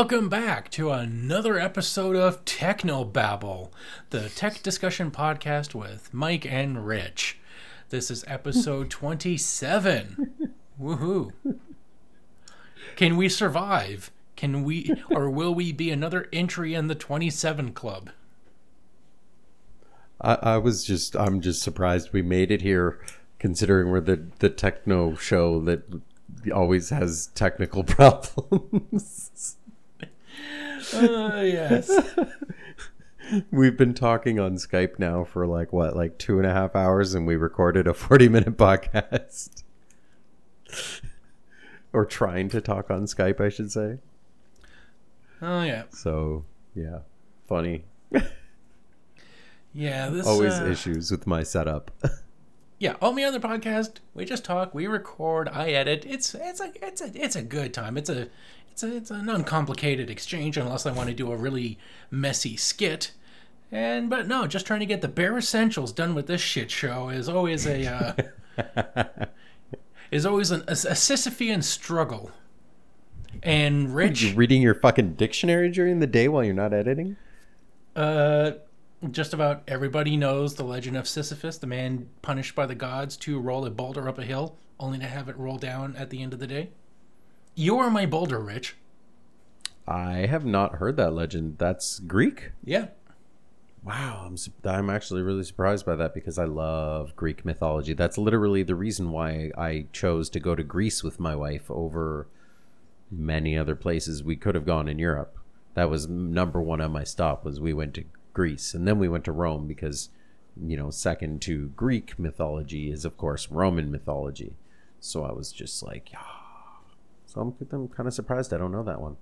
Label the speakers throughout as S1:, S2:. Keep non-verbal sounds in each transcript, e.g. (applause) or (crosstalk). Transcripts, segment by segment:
S1: Welcome back to another episode of Technobabble, the tech discussion podcast with Mike and Rich. This is episode (laughs) 27. Woohoo. Can we survive? Can we, or will we be another entry in the 27 club?
S2: I, I was just, I'm just surprised we made it here, considering we're the the techno show that always has technical (laughs) problems.
S1: Uh, yes. (laughs)
S2: We've been talking on Skype now for like what, like two and a half hours, and we recorded a 40 minute (laughs) podcast. or trying to talk on Skype, I should say.
S1: Oh, yeah.
S2: So, yeah, funny. (laughs)
S1: Yeah, this
S2: Always
S1: uh,
S2: issues with my setup.
S1: Yeah, on the other podcast, we just talk, we record, I edit. It's it's a it's a it's a good time. It's a it's a it's an uncomplicated exchange unless I want to do a really messy skit. And but no, just trying to get the bare essentials done with this shit show is always a uh, (laughs) is always an, a, a Sisyphean struggle. And Rich,
S2: You're reading your fucking dictionary during the day while you're not editing?
S1: Uh, just about everybody knows the legend of Sisyphus, the man punished by the gods to roll a boulder up a hill, only to have it roll down at the end of the day. You are my boulder, Rich.
S2: I have not heard that legend. That's Greek?
S1: Yeah.
S2: Wow, I'm I'm actually really surprised by that because I love Greek mythology. That's literally the reason why I chose to go to Greece with my wife over many other places we could have gone in Europe. That was number one on my stop was we went to Greece and then we went to Rome because you know second to Greek mythology is of course Roman mythology. So I was just like, yeah. So I'm, I'm kind of surprised I don't know that one.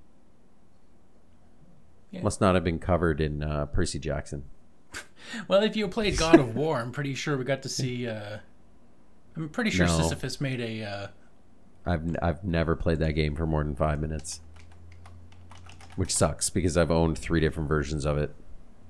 S1: Yeah.
S2: Must not have been covered in uh, Percy Jackson. (laughs)
S1: Well, if you played God of War, I'm pretty sure we got to see. Uh, I'm pretty sure
S2: No.
S1: Sisyphus made a. Uh,
S2: I've I've never played that game for more than five minutes, which sucks because I've owned three different versions of it.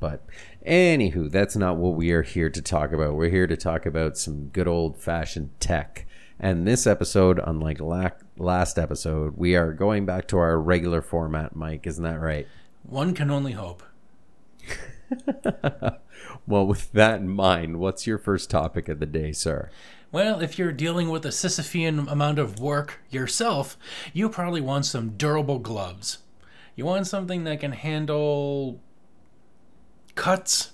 S2: But anywho, that's not what we are here to talk about. We're here to talk about some good old fashioned tech. And this episode, unlike la- last episode, we are going back to our regular format. Mike, isn't that right?
S1: one can only hope. (laughs)
S2: Well, with that in mind, what's your first topic of the day, sir?
S1: Well, if you're dealing with a Sisyphean amount of work yourself, you probably want some durable gloves. You want something that can handle cuts,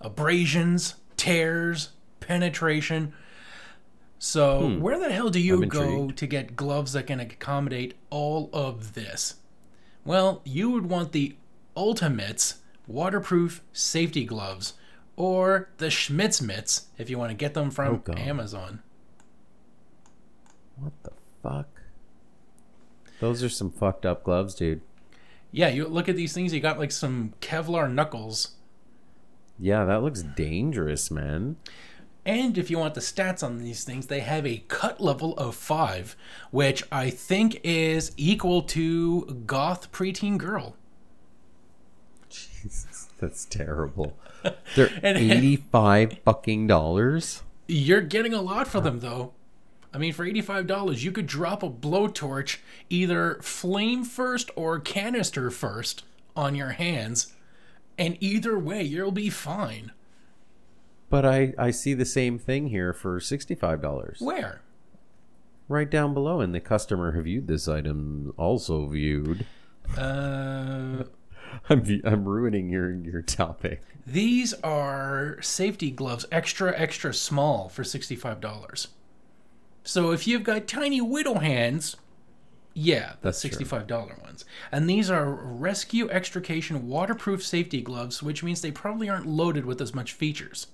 S1: abrasions, tears, penetration. So, where the hell do you
S2: Hmm. I'm
S1: go
S2: intrigued.
S1: to get gloves that can accommodate all of this? Well, you would want the Ultimates waterproof safety gloves or the Schmitz mitts if you want to get them
S2: Oh,
S1: from
S2: God.
S1: Amazon.
S2: What the fuck? Those are some fucked up gloves, dude.
S1: Yeah, you look at these things, you got like some Kevlar knuckles.
S2: Yeah, that looks dangerous, man.
S1: And if you want the stats on these things, they have a cut level of 5, which I think is equal to Goth Preteen Girl.
S2: Jesus, that's terrible. (laughs) They're
S1: And-
S2: eighty-five fucking dollars.
S1: You're getting a lot for them, though. I mean, for $85, you could drop a blowtorch either flame first or canister first on your hands, and either way, you'll be fine.
S2: But I I see the same thing here for sixty-five dollars.
S1: Where?
S2: Right down below, and the customer who viewed this item also viewed.
S1: Uh, (laughs)
S2: I'm I'm ruining your your topic.
S1: These are safety gloves, extra, extra small for $65. So if you've got tiny widow hands, yeah,
S2: That's
S1: $65 ones. And these are rescue extrication waterproof safety gloves, which means they probably aren't loaded with as much features.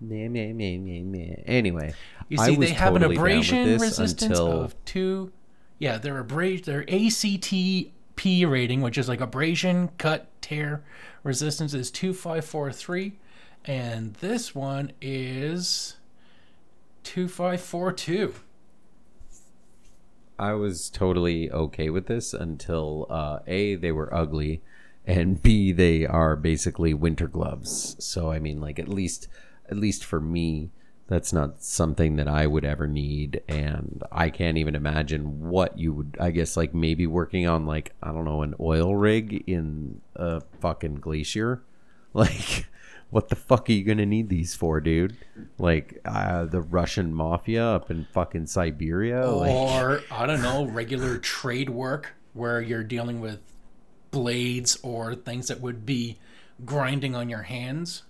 S2: Meh, meh, meh, meh, meh. Anyway,
S1: You
S2: I
S1: see, they have
S2: totally
S1: an abrasion resistance
S2: until
S1: of two. Yeah, their abrasion, their ACTP rating, which is like abrasion, cut, tear resistance, is two five four three, and this one is two five four two.
S2: I was totally okay with this until uh, a they were ugly, and b they are basically winter gloves. So I mean, like at least at least for me, That's not something that I would ever need, and I can't even imagine what you would. I guess like maybe working on like I don't know an oil rig in a fucking glacier, (laughs) like what the fuck are you gonna need these for, dude? Like uh, the Russian mafia up in fucking Siberia, like
S1: Or, I don't know, regular trade work where you're dealing with blades or things that would be grinding on your hands.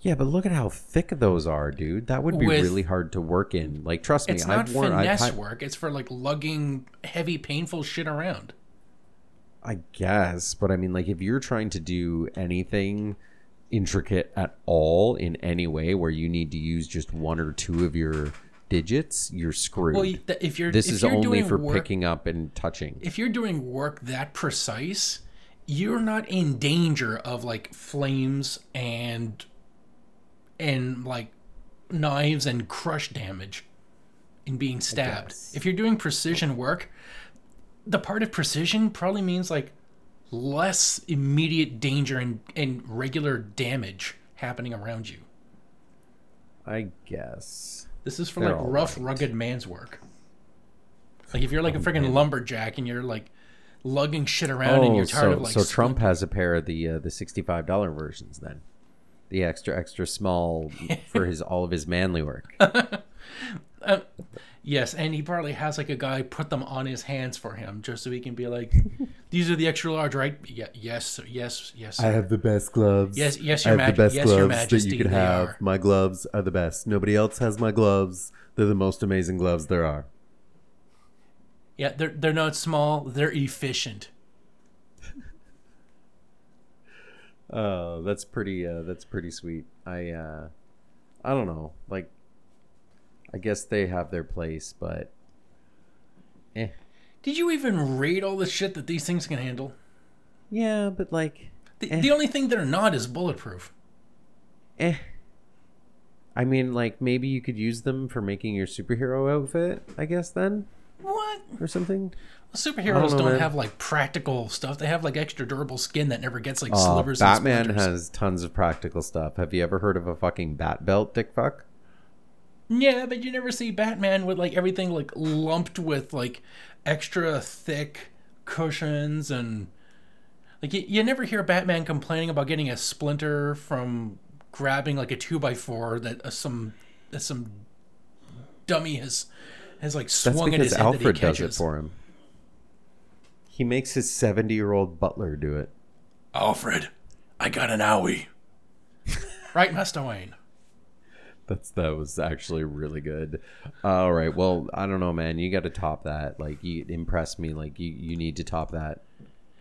S2: yeah, but look at how thick those are, dude. That would be
S1: With-
S2: really hard to work in. Like, trust me,
S1: It's not
S2: I've worn. I've
S1: finesse work, it's for like lugging heavy, painful shit around.
S2: I guess, but I mean, like, if you're trying to do anything intricate at all in any way where you need to use just one or two of your digits, you're screwed.
S1: Well, if you're
S2: this
S1: if
S2: is
S1: you're
S2: only for
S1: work,
S2: picking up and touching.
S1: if you're doing work that precise, you're not in danger of like flames and and like knives and crush damage in being stabbed. If you're doing precision work, the part of precision probably means like less immediate danger and, and regular damage happening around you.
S2: I guess.
S1: This is for
S2: They're
S1: like rough,
S2: right.
S1: rugged man's work. Like if you're like a freaking lumberjack and you're like lugging shit around and
S2: Oh,
S1: you're tired
S2: so,
S1: of like
S2: so Trump has a pair of the uh, the sixty five dollar versions then, the extra extra small (laughs) for his all of his manly work. (laughs)
S1: Yes, and he probably has like a guy put them on his hands for him just so he can be like, (laughs) "These are the extra large, right?" Yeah, yes, sir, yes, yes.
S2: I have the best gloves.
S1: Yes- yes,
S2: I
S1: Your
S2: have the best
S1: yes, Your
S2: gloves that
S1: Majesty,
S2: you could have.
S1: are.
S2: My gloves are the best. Nobody else has my gloves. They're the most amazing gloves there are.
S1: Yeah, they're they're not small. They're efficient. (laughs)
S2: Oh, that's pretty. Uh, that's pretty sweet. I. Uh, I don't know. Like, I guess they have their place, but. Eh.
S1: Did you even read all the shit that these things can handle?
S2: Yeah, but like,
S1: The,
S2: Eh.
S1: the only thing they're not is bulletproof.
S2: eh. I mean, like maybe you could use them for making your superhero outfit. I guess then
S1: What?
S2: or something.
S1: Well, Superheroes
S2: know,
S1: don't have like practical stuff. They have like extra durable skin that never gets like
S2: Uh,
S1: slivers.
S2: Batman has tons of practical stuff. Have you ever heard of a fucking bat belt, dick fuck?
S1: Yeah, but you never see Batman with like everything like lumped with like extra thick cushions and like you, you never hear Batman complaining about getting a splinter from grabbing like a two by four that uh, some that some dummy has has like
S2: That's
S1: swung at his head
S2: Alfred
S1: that
S2: does it for him. He makes his seventy-year-old butler do it.
S1: Alfred, I got an owie. (laughs) right, Master Wayne.
S2: That's that was actually really good. All right, well, I don't know, man. You got to top that. Like, you impress me. Like, you you need to top that.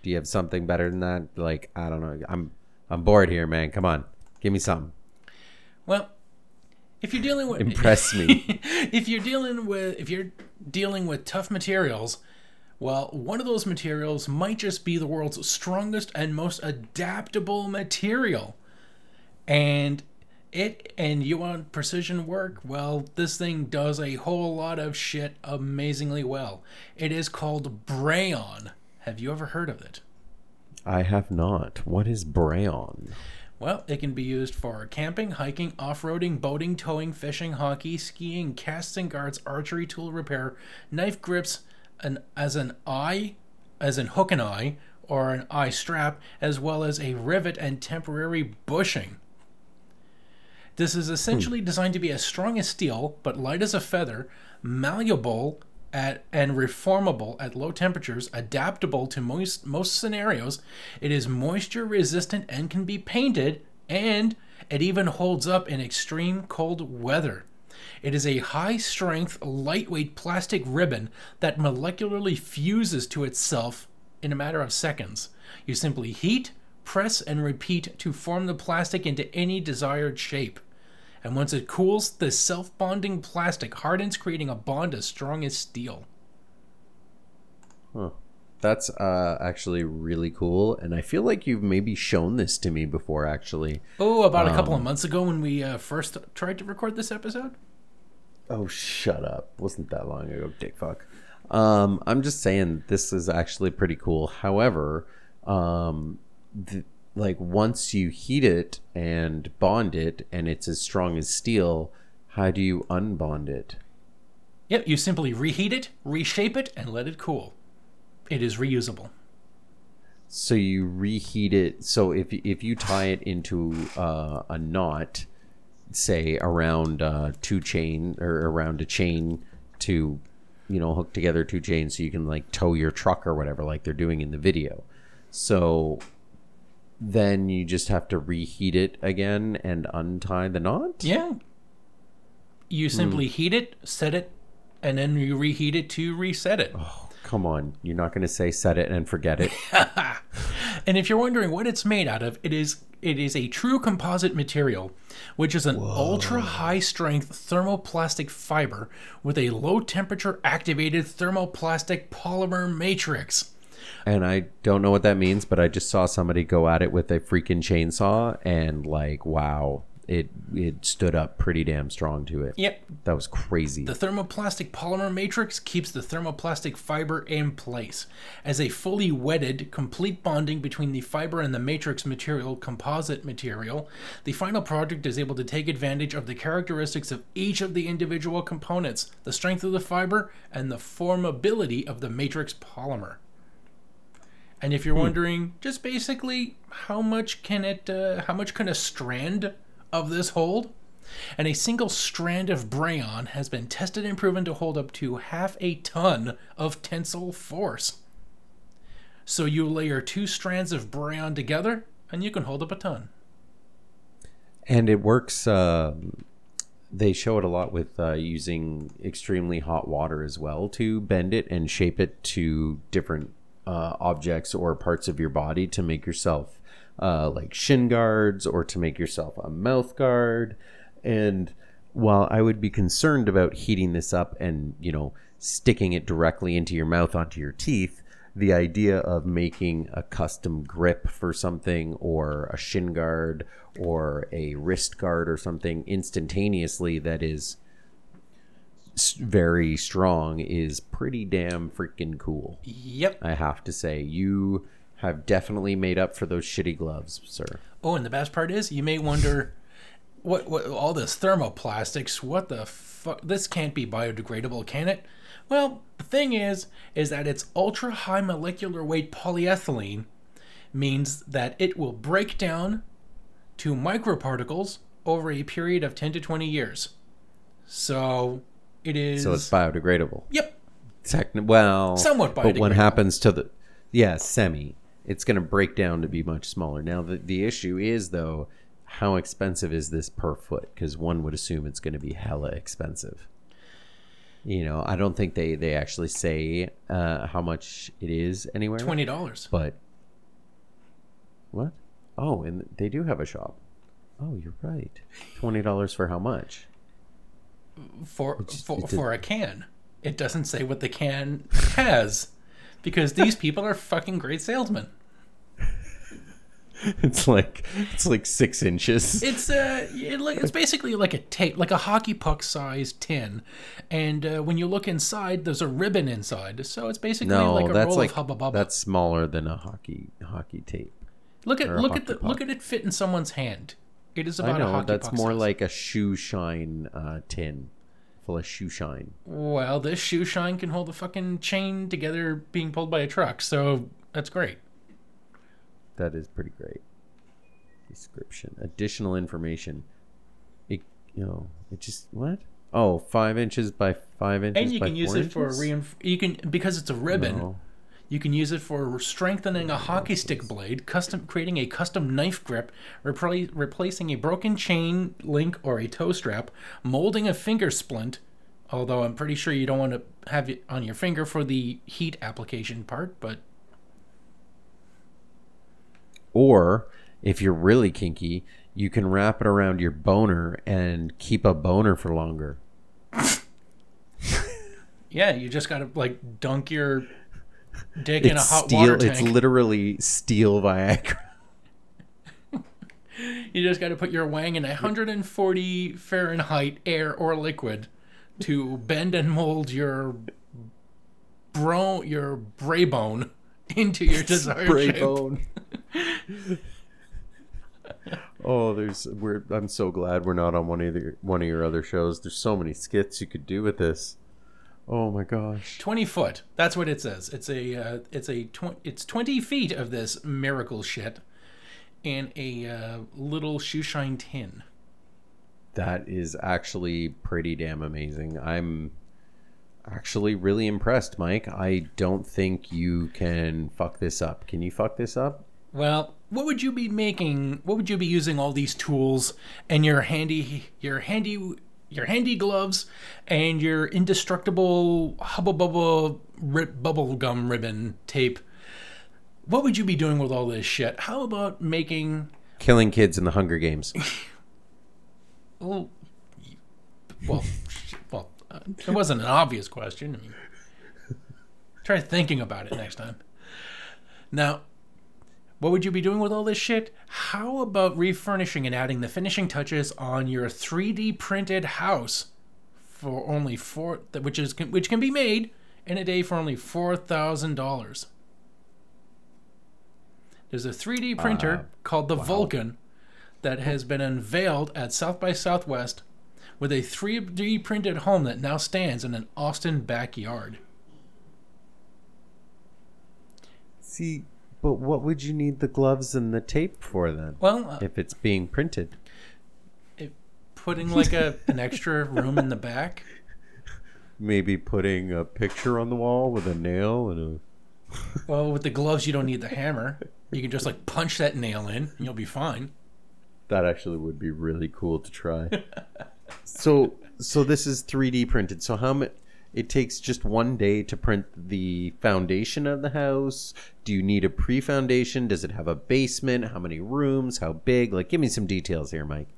S2: Do you have something better than that? Like, I don't know. I'm I'm bored here, man. Come on, give me something.
S1: Well, if you're dealing with
S2: Impress me. (laughs)
S1: if you're dealing with if you're dealing with tough materials, well, one of those materials might just be the world's strongest and most adaptable material. And it and you want precision work? Well, this thing does a whole lot of shit amazingly well. It is called Brayon. Have you ever heard of it?
S2: I have not. What is Brayon?
S1: Well, it can be used for camping, hiking, off-roading, boating, towing, fishing, hockey, skiing, casts and guards, archery, tool repair, knife grips, and as an eye, as in hook and eye, or an eye strap, as well as a rivet and temporary bushing. This is essentially hmm. designed to be as strong as steel, but light as a feather, malleable at and reformable at low temperatures, adaptable to most most scenarios. It is moisture resistant and can be painted, and it even holds up in extreme cold weather. It is a high strength, lightweight plastic ribbon that molecularly fuses to itself in a matter of seconds. You simply heat, press, and repeat to form the plastic into any desired shape. And once it cools, the self bonding plastic hardens, creating a bond as strong as steel.
S2: Huh. That's uh, actually really cool, and I feel like you've maybe shown this to me before. Actually,
S1: Oh, about a couple of months ago when we uh, first tried to record this episode?
S2: Oh, shut up. Wasn't that long ago, dick fuck. Um, I'm just saying this is actually pretty cool. However, um, th- like once you heat it and bond it and it's as strong as steel, How do you unbond it?
S1: Yep, you simply reheat it, reshape it, and let it cool. It is reusable.
S2: So you reheat it. So if if you tie it into uh, a knot, say around uh, two chain or around a chain to, you know, hook together two chains so you can like tow your truck or whatever, like they're doing in the video. So then you just have to reheat it again and untie the knot.
S1: Yeah. You hmm. simply heat it, set it, and then you reheat it to reset it.
S2: Oh, come on, you're not going to say set it and forget it. (laughs)
S1: And if you're wondering what it's made out of, it is it is a true composite material, which is an ultra high strength thermoplastic fiber with a low temperature activated thermoplastic polymer matrix.
S2: And I don't know what that means, but I just saw somebody go at it with a freaking chainsaw, and like, wow, it it stood up pretty damn strong to it.
S1: Yep,
S2: That was crazy.
S1: The thermoplastic polymer matrix keeps the thermoplastic fiber in place. As a fully wedded, complete bonding between the fiber and the matrix material composite material, the final product is able to take advantage of the characteristics of each of the individual components, the strength of the fiber, and the formability of the matrix polymer. And if you're wondering, just basically how much can it, uh, how much can a strand of this hold? and a single strand of brayon has been tested and proven to hold up to half a ton of tensile force. So you layer two strands of brayon together, and you can hold up a ton.
S2: and it works. um they show it a lot with uh, using extremely hot water as well to bend it and shape it to different uh, objects or parts of your body to make yourself uh, like shin guards or to make yourself a mouth guard. And while I would be concerned about heating this up and, you know, sticking it directly into your mouth onto your teeth, the idea of making a custom grip for something or a shin guard or a wrist guard or something instantaneously that is very strong is pretty damn freaking cool.
S1: Yep.
S2: I have to say, you have definitely made up for those shitty gloves, sir.
S1: Oh, and the best part is, you may wonder, what, what all this thermoplastics? What the fuck? This can't be biodegradable, can it? Well, the thing is, is that its ultra high molecular weight polyethylene means that it will break down to microparticles over a period of 10 to 20 years. So it is.
S2: So it's biodegradable.
S1: yep.
S2: Techni- well,
S1: Somewhat biodegradable.
S2: But what happens to the yeah semi? It's going to break down to be much smaller. Now the the issue is though, how expensive is this per foot? Because one would assume it's going to be hella expensive. You know, I don't think they they actually say uh, how much it is anywhere.
S1: $20.
S2: But what? Oh, and they do have a shop. Oh, you're right. Twenty dollars for how much?
S1: For for, for a can. It doesn't say what the can has because these people are fucking great salesmen. (laughs)
S2: It's like it's like six inches.
S1: It's uh, it, it's basically like a tape, like a hockey puck sized tin, and uh, when you look inside, there's a ribbon inside. So it's basically
S2: No,
S1: like a
S2: that's
S1: roll
S2: like
S1: of hubba bubba.
S2: that's smaller than a hockey hockey tape.
S1: look at look at the
S2: puck.
S1: look at it fit in someone's hand. It is about
S2: I
S1: a
S2: know that's more
S1: size.
S2: like a shoe shine uh, tin, full of shoe shine.
S1: Well, this shoe shine can hold a fucking chain together being pulled by a truck. So that's great.
S2: That is pretty great. Description, additional information. It you know it just what? Oh, five inches by five inches.
S1: And you can use it for reinf- you can because it's a ribbon.
S2: No.
S1: You can use it for strengthening a hockey stick blade, custom creating a custom knife grip, repla- replacing a broken chain link or a toe strap, molding a finger splint. Although I'm pretty sure you don't want to have it on your finger for the heat application part, but
S2: Or if you're really kinky, you can wrap it around your boner and keep a boner for longer. (laughs)
S1: yeah, you just gotta like dunk your dick in a hot
S2: steel.
S1: water
S2: It's literally steel Viagra. (laughs)
S1: you just gotta put your wang in 140 Fahrenheit air or liquid to bend and mold your bro your bray bone (laughs) into your desired
S2: Spray
S1: shape.
S2: bone. (laughs) Oh, there's we're. I'm so glad we're not on one of the, one of your other shows. There's so many skits you could do with this. Oh my gosh.
S1: 20 foot. That's what it says. It's a uh, it's a tw- it's 20 feet of this miracle shit in a uh, little shoeshine tin.
S2: That is actually pretty damn amazing. I'm actually really impressed, Mike. I don't think you can fuck this up. Can you fuck this up?
S1: Well, what would you be making? What would you be using all these tools and your handy your handy your handy gloves and your indestructible hubba bubba rip, bubble gum ribbon tape? What would you be doing with all this shit? How about making
S2: Killing kids in the Hunger Games. (laughs)
S1: well, well, well, uh, it wasn't an obvious question. I mean, try thinking about it next time. Now, what would you be doing with all this shit? How about refurnishing and adding the finishing touches on your 3D printed house for only four, which is which can be made in a day for only four thousand dollars. There's a 3D printer
S2: Uh,
S1: called the Vulcan that has been unveiled at South by Southwest with a 3D printed home that now stands in an Austin backyard.
S2: See, but what would you need the gloves and the tape for then?
S1: Well, uh,
S2: if it's being printed.
S1: putting like a an extra room in the back.
S2: Maybe putting a picture on the wall with a nail and a
S1: Well, with the gloves, you don't need the hammer. You can just like punch that nail in, and you'll be fine.
S2: That actually would be really cool to try. (laughs) so, so this is 3D printed. So how much? It takes just one day to print the foundation of the house. Do you need a pre-foundation? Does it have a basement? How many rooms? How big? Like, give me some details here, Mike.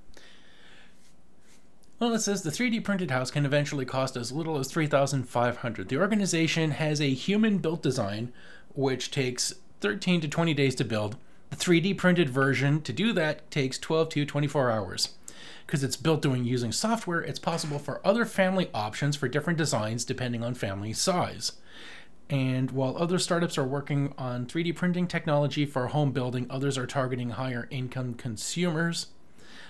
S1: Well, it says the 3D printed house can eventually cost as little as 3500 The organization has a human built design, which takes 13 to 20 days to build. The 3D printed version to do that takes 12 to 24 hours. Because it's built doing using software, it's possible for other family options for different designs depending on family size. And while other startups are working on 3D printing technology for home building, others are targeting higher income consumers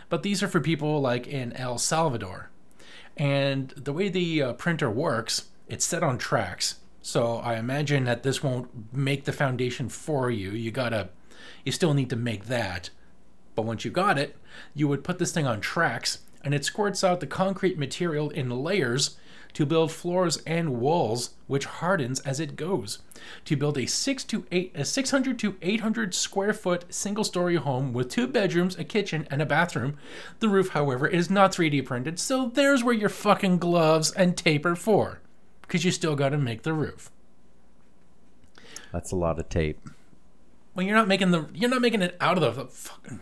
S1: but these are for people like in El Salvador. And the way the uh, printer works, it's set on tracks. So I imagine that this won't make the foundation for you. You gotta, you still need to make that. But once you got it, you would put this thing on tracks, and it squirts out the concrete material in layers to build floors and walls, which hardens as it goes. To build a six to eight, a 600 to 800 square foot single story home with two bedrooms, a kitchen, and a bathroom. The roof, however, is not 3D printed, so there's where your fucking gloves and tape are for, because you still got to make the roof.
S2: That's a lot of tape.
S1: Well, you're not making the, you're not making it out of the fucking.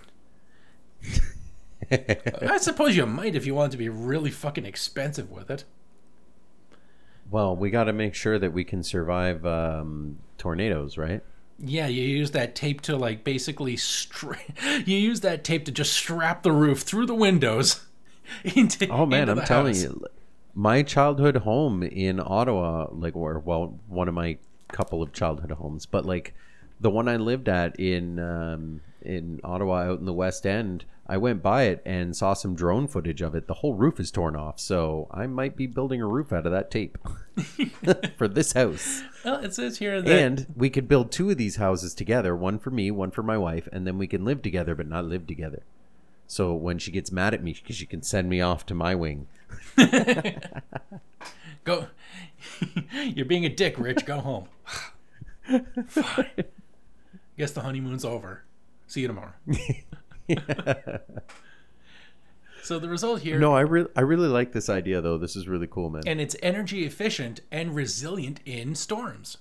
S1: (laughs) I suppose you might if you want to be really fucking expensive with it.
S2: Well, we got to make sure that we can survive um, tornadoes, right?
S1: Yeah, you use that tape to like basically stra- (laughs) you use that tape to just strap the roof through the windows (laughs) into
S2: Oh man, I'm telling
S1: house.
S2: you, my childhood home in Ottawa, like, or well, one of my couple of childhood homes, but like the one I lived at in um, in Ottawa, out in the West End, I went by it and saw some drone footage of it. The whole roof is torn off, so I might be building a roof out of that tape (laughs) (laughs) for this house.
S1: Well, it says here that
S2: And we could build two of these houses together, one for me, one for my wife, and then we can live together but not live together. So when she gets mad at me, because she can send me off to my wing. (laughs)
S1: go You're being a dick, Rich. Go home. Fine. Guess the honeymoon's over. See you tomorrow. (laughs) so the result here
S2: No, I really, I really like this idea though. This is really cool, man.
S1: and it's energy efficient and resilient in storms.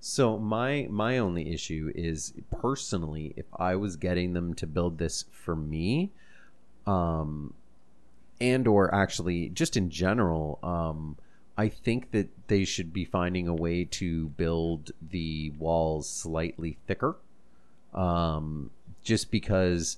S2: So my my only issue is personally, if I was getting them to build this for me, um, and or actually just in general, um, I think that they should be finding a way to build the walls slightly thicker, um, just because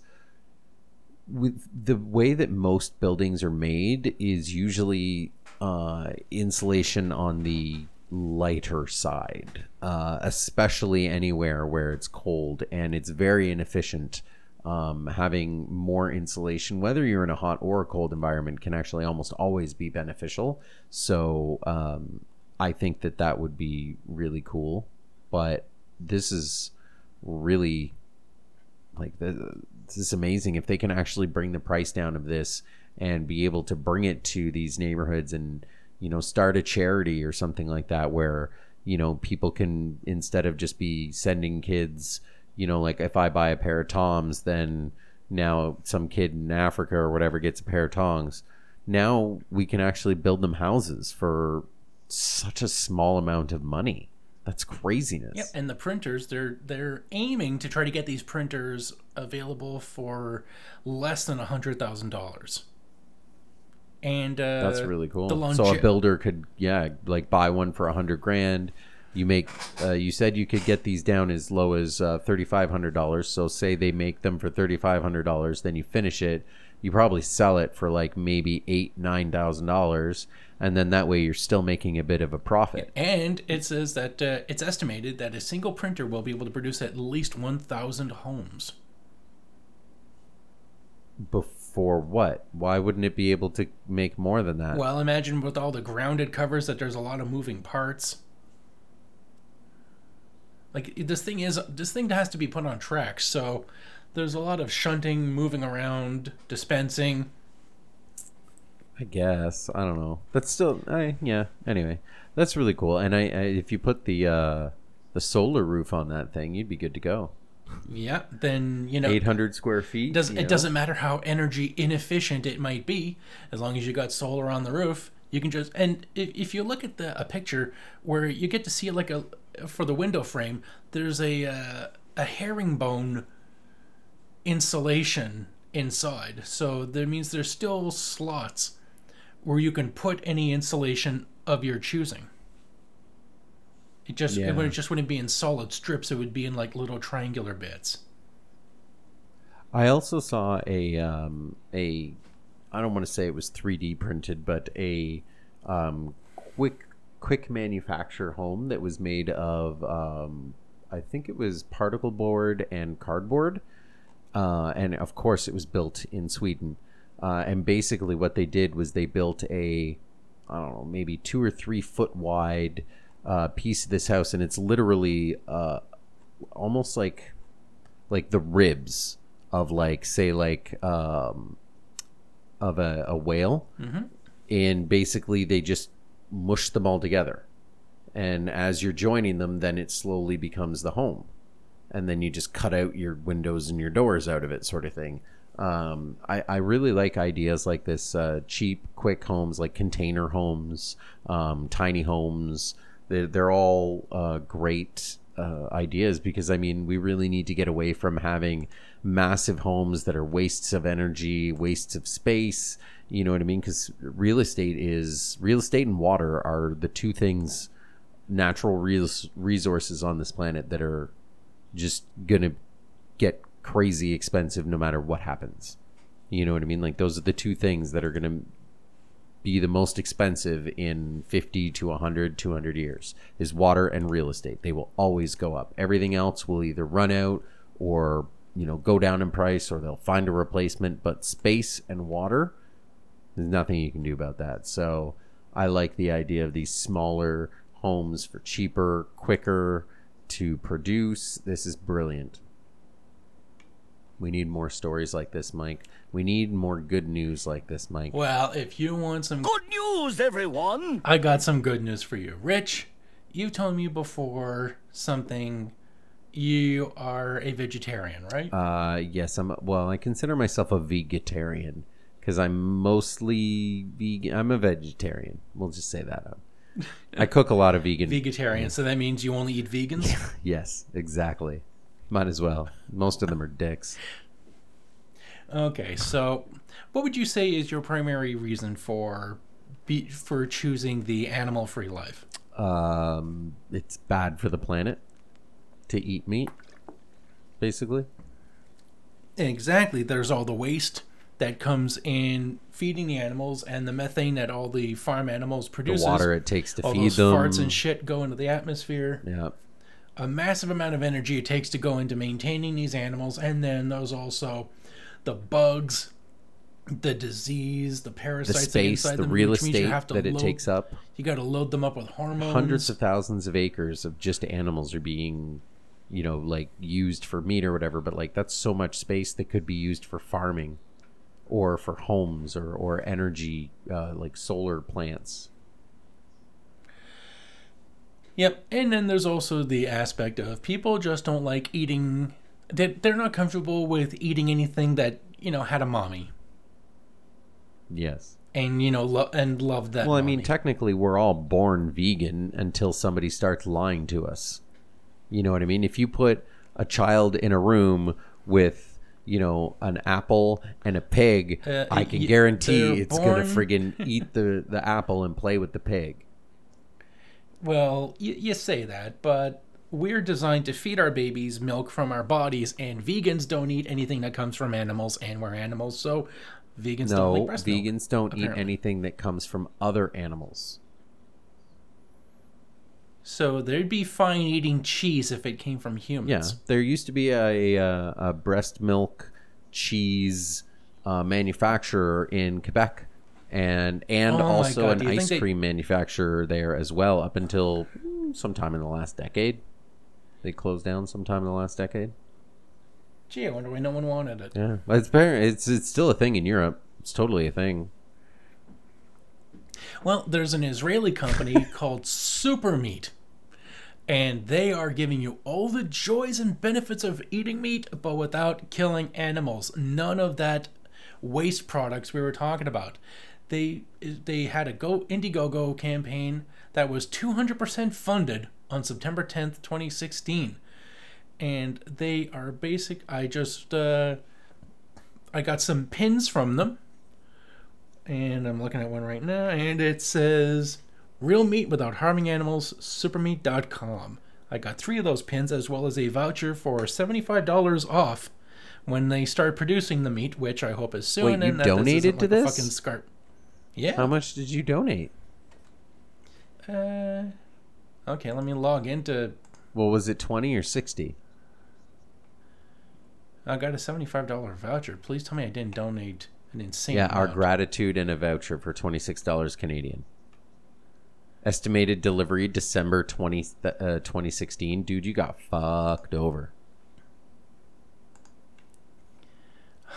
S2: with the way that most buildings are made is usually uh, insulation on the lighter side, uh, especially anywhere where it's cold, and it's very inefficient um, having more insulation, whether you're in a hot or a cold environment, can actually almost always be beneficial. So um, I think that that would be really cool. But this is really like the, this is amazing. If they can actually bring the price down of this and be able to bring it to these neighborhoods and you know start a charity or something like that where you know people can instead of just be sending kids you know like if i buy a pair of toms then now some kid in africa or whatever gets a pair of tongs. Now we can actually build them houses for such a small amount of money that's craziness
S1: Yep, and the printers they're they're aiming to try to get these printers available for less than a hundred thousand dollars. And uh,
S2: That's really cool.
S1: Longe-
S2: so a builder could, yeah, like buy one for a hundred grand. You make, uh, you said you could get these down as low as uh, thirty five hundred dollars. So say they make them for thirty five hundred dollars, then you finish it. You probably sell it for like maybe eight nine thousand dollars, and then that way you're still making a bit of a profit.
S1: and it says that uh, it's estimated that a single printer will be able to produce at least one thousand homes.
S2: Before what? Why wouldn't it be able to make more than that?
S1: Well, imagine with all the grounded covers that there's a lot of moving parts. Like this thing is this thing has to be put on tracks, so there's a lot of shunting, moving around, dispensing.
S2: I guess I don't know. That's still, I yeah. Anyway, that's really cool. And I, I if you put the uh, the solar roof on that thing, you'd be good to go.
S1: Yeah, then you know
S2: Eight hundred square feet.
S1: does
S2: you
S1: it
S2: know?
S1: doesn't matter how energy inefficient it might be, as long as you got solar on the roof, you can just and if, if you look at the a picture where you get to see like a for the window frame, there's a uh, a herringbone insulation inside, so that means there's still slots where you can put any insulation of your choosing. It just it, would, it just wouldn't be in solid strips; it would be in like little triangular bits.
S2: I also saw a um, a I don't want to say it was 3D printed, but a um, quick quick manufacture home that was made of um, I think it was particle board and cardboard, uh, and of course it was built in Sweden. Uh, and basically, what they did was they built a I don't know maybe two or three foot wide uh, piece of this house, and it's literally uh, almost like like the ribs of like say like um of a, a whale.
S1: Mhm.
S2: and basically they just mush them all together. And as you're joining them then it slowly becomes the home. And then you just cut out your windows and your doors out of it sort of thing um, I, I really like ideas like this uh, cheap quick homes like container homes um, tiny homes they're, they're all uh, great uh, ideas because I mean we really need to get away from having massive homes that are wastes of energy, wastes of space. You know what I mean? Because real estate is real estate and water are the two things, natural res- resources on this planet that are just gonna get crazy expensive no matter what happens. You know what I mean? Like those are the two things that are gonna be the most expensive in 50 to 100 200 years is water and real estate. They will always go up. Everything else will either run out or you know go down in price or they'll find a replacement. But space and water there's nothing you can do about that. So i like the idea of these smaller homes for cheaper quicker to produce. This is brilliant we need more stories like this mike we need more good news like this mike
S1: Well, if you want some
S3: Good news, everyone!
S1: I got some good news for you. Rich, you told me before something you are a vegetarian, right?
S2: Uh, yes, I'm. Well, I consider myself a vegetarian because I'm mostly vegan. I'm a vegetarian. We'll just say that. I cook a lot of vegan.
S1: Vegetarian, so that means you only eat vegans? (laughs)
S2: yes, exactly. Might as well. Most of them are dicks.
S1: Okay, so what would you say is your primary reason for be, for choosing the animal-free life?
S2: Um, it's bad for the planet to eat meat. Basically,
S1: Exactly. There's all the waste that comes in feeding the animals and the methane that all the farm animals produce.
S2: the water it takes to
S1: all
S2: feed
S1: those
S2: them.
S1: farts and shit go into the atmosphere.
S2: yeah,
S1: a massive amount of energy it takes to go into maintaining these animals, and then there's also the bugs, the disease, the parasites,
S2: The
S1: space,
S2: the
S1: them,
S2: real
S1: which means you
S2: estate that it takes up.
S1: You got to load them up with hormones.
S2: Hundreds of thousands of acres of just animals are being, you know, like used for meat or whatever. But like that's so much space that could be used for farming, or for homes, or or energy, uh, like solar plants.
S1: Yep, and then there's also the aspect of people just don't like eating. They they're not comfortable with eating anything that you know had a mommy,
S2: Yes.
S1: and you know lo- and love that.
S2: Well, I mean, technically, we're all born vegan until somebody starts lying to us. You know what I mean? If you put a child in a room with, you know, an apple and a pig,
S1: Uh,
S2: I can guarantee it's gonna friggin' eat (laughs) the the apple and play with the pig.
S1: Well, y- you say that, but we're designed to feed our babies milk from our bodies, and vegans don't eat anything that comes from animals, and we're animals, so vegans don't
S2: No,
S1: like breast milk.
S2: vegans don't eat anything that comes from other animals.
S1: So they'd be fine eating cheese if it came from humans.
S2: Yeah, there used to be a, a, a breast milk cheese uh, manufacturer in Quebec, and and
S1: Oh
S2: also an ice
S1: they-
S2: cream manufacturer there as well. Up until sometime in the last decade, they closed down sometime in the last decade.
S1: Gee, I wonder why no one wanted it.
S2: Yeah, but it's it's it's still a thing in Europe. It's totally a thing.
S1: Well, there's an Israeli company (laughs) called Super Meat, and they are giving you all the joys and benefits of eating meat, but without killing animals. None of that waste products we were talking about. They they had a Go Indiegogo campaign that was 200% funded on September 10th, 2016, and they are basic. I just uh, I got some pins from them and I'm looking at one right now, and it says real meat without harming animals, supermeat.com. I got three of those pins as well as a voucher for $75 off when they start producing the meat, which I hope is soon.
S2: Wait, you
S1: and that this
S2: donated to this?
S1: Fucking scar- yeah.
S2: How much did you donate?
S1: Uh, okay, let me log into.
S2: Well, was it twenty or sixty?
S1: I got a $75 voucher. Please tell me I didn't donate an insane
S2: Yeah, our gratitude and a voucher for twenty six dollars Canadian. Estimated delivery December 20, uh, 2016. Dude, you got fucked over.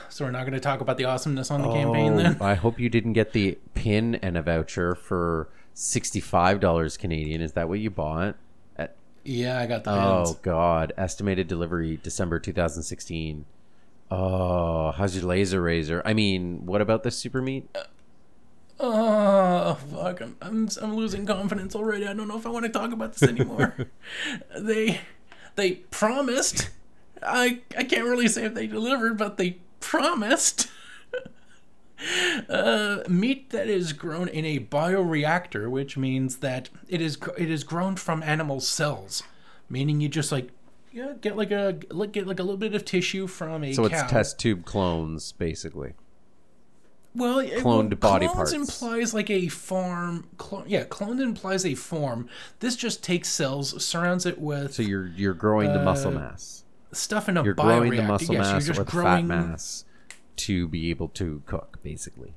S1: So we're not going to talk about the awesomeness on the oh, campaign then?
S2: Oh, (laughs) I hope you didn't get the pin and a voucher for $65 Canadian. Is that what you bought? At,
S1: Yeah, I got the oh, pins.
S2: oh, God. Estimated delivery December 2016. Oh, how's your laser razor? I mean, what about the super meat?
S1: Uh, oh fuck! I'm, I'm I'm losing confidence already. I don't know if I want to talk about this anymore. (laughs) they they promised. I I can't really say if they delivered, but they promised. uh, meat that is grown in a bioreactor, which means that it is it is grown from animal cells, meaning you just like yeah get like a like get like a little bit of tissue from a
S2: So
S1: cow.
S2: it's test tube clones, basically.
S1: Well, it-
S2: Cloned
S1: well,
S2: body
S1: clones
S2: parts.
S1: implies like a farm. Clone, yeah, cloned implies a form. This just takes cells, surrounds it with
S2: So you're you're growing the muscle
S1: Uh,
S2: mass.
S1: Stuff in a
S2: You're
S1: bioreactor.
S2: growing the muscle
S1: yes,
S2: mass
S1: you're just
S2: or the
S1: growing.
S2: fat mass to be able to cook, basically.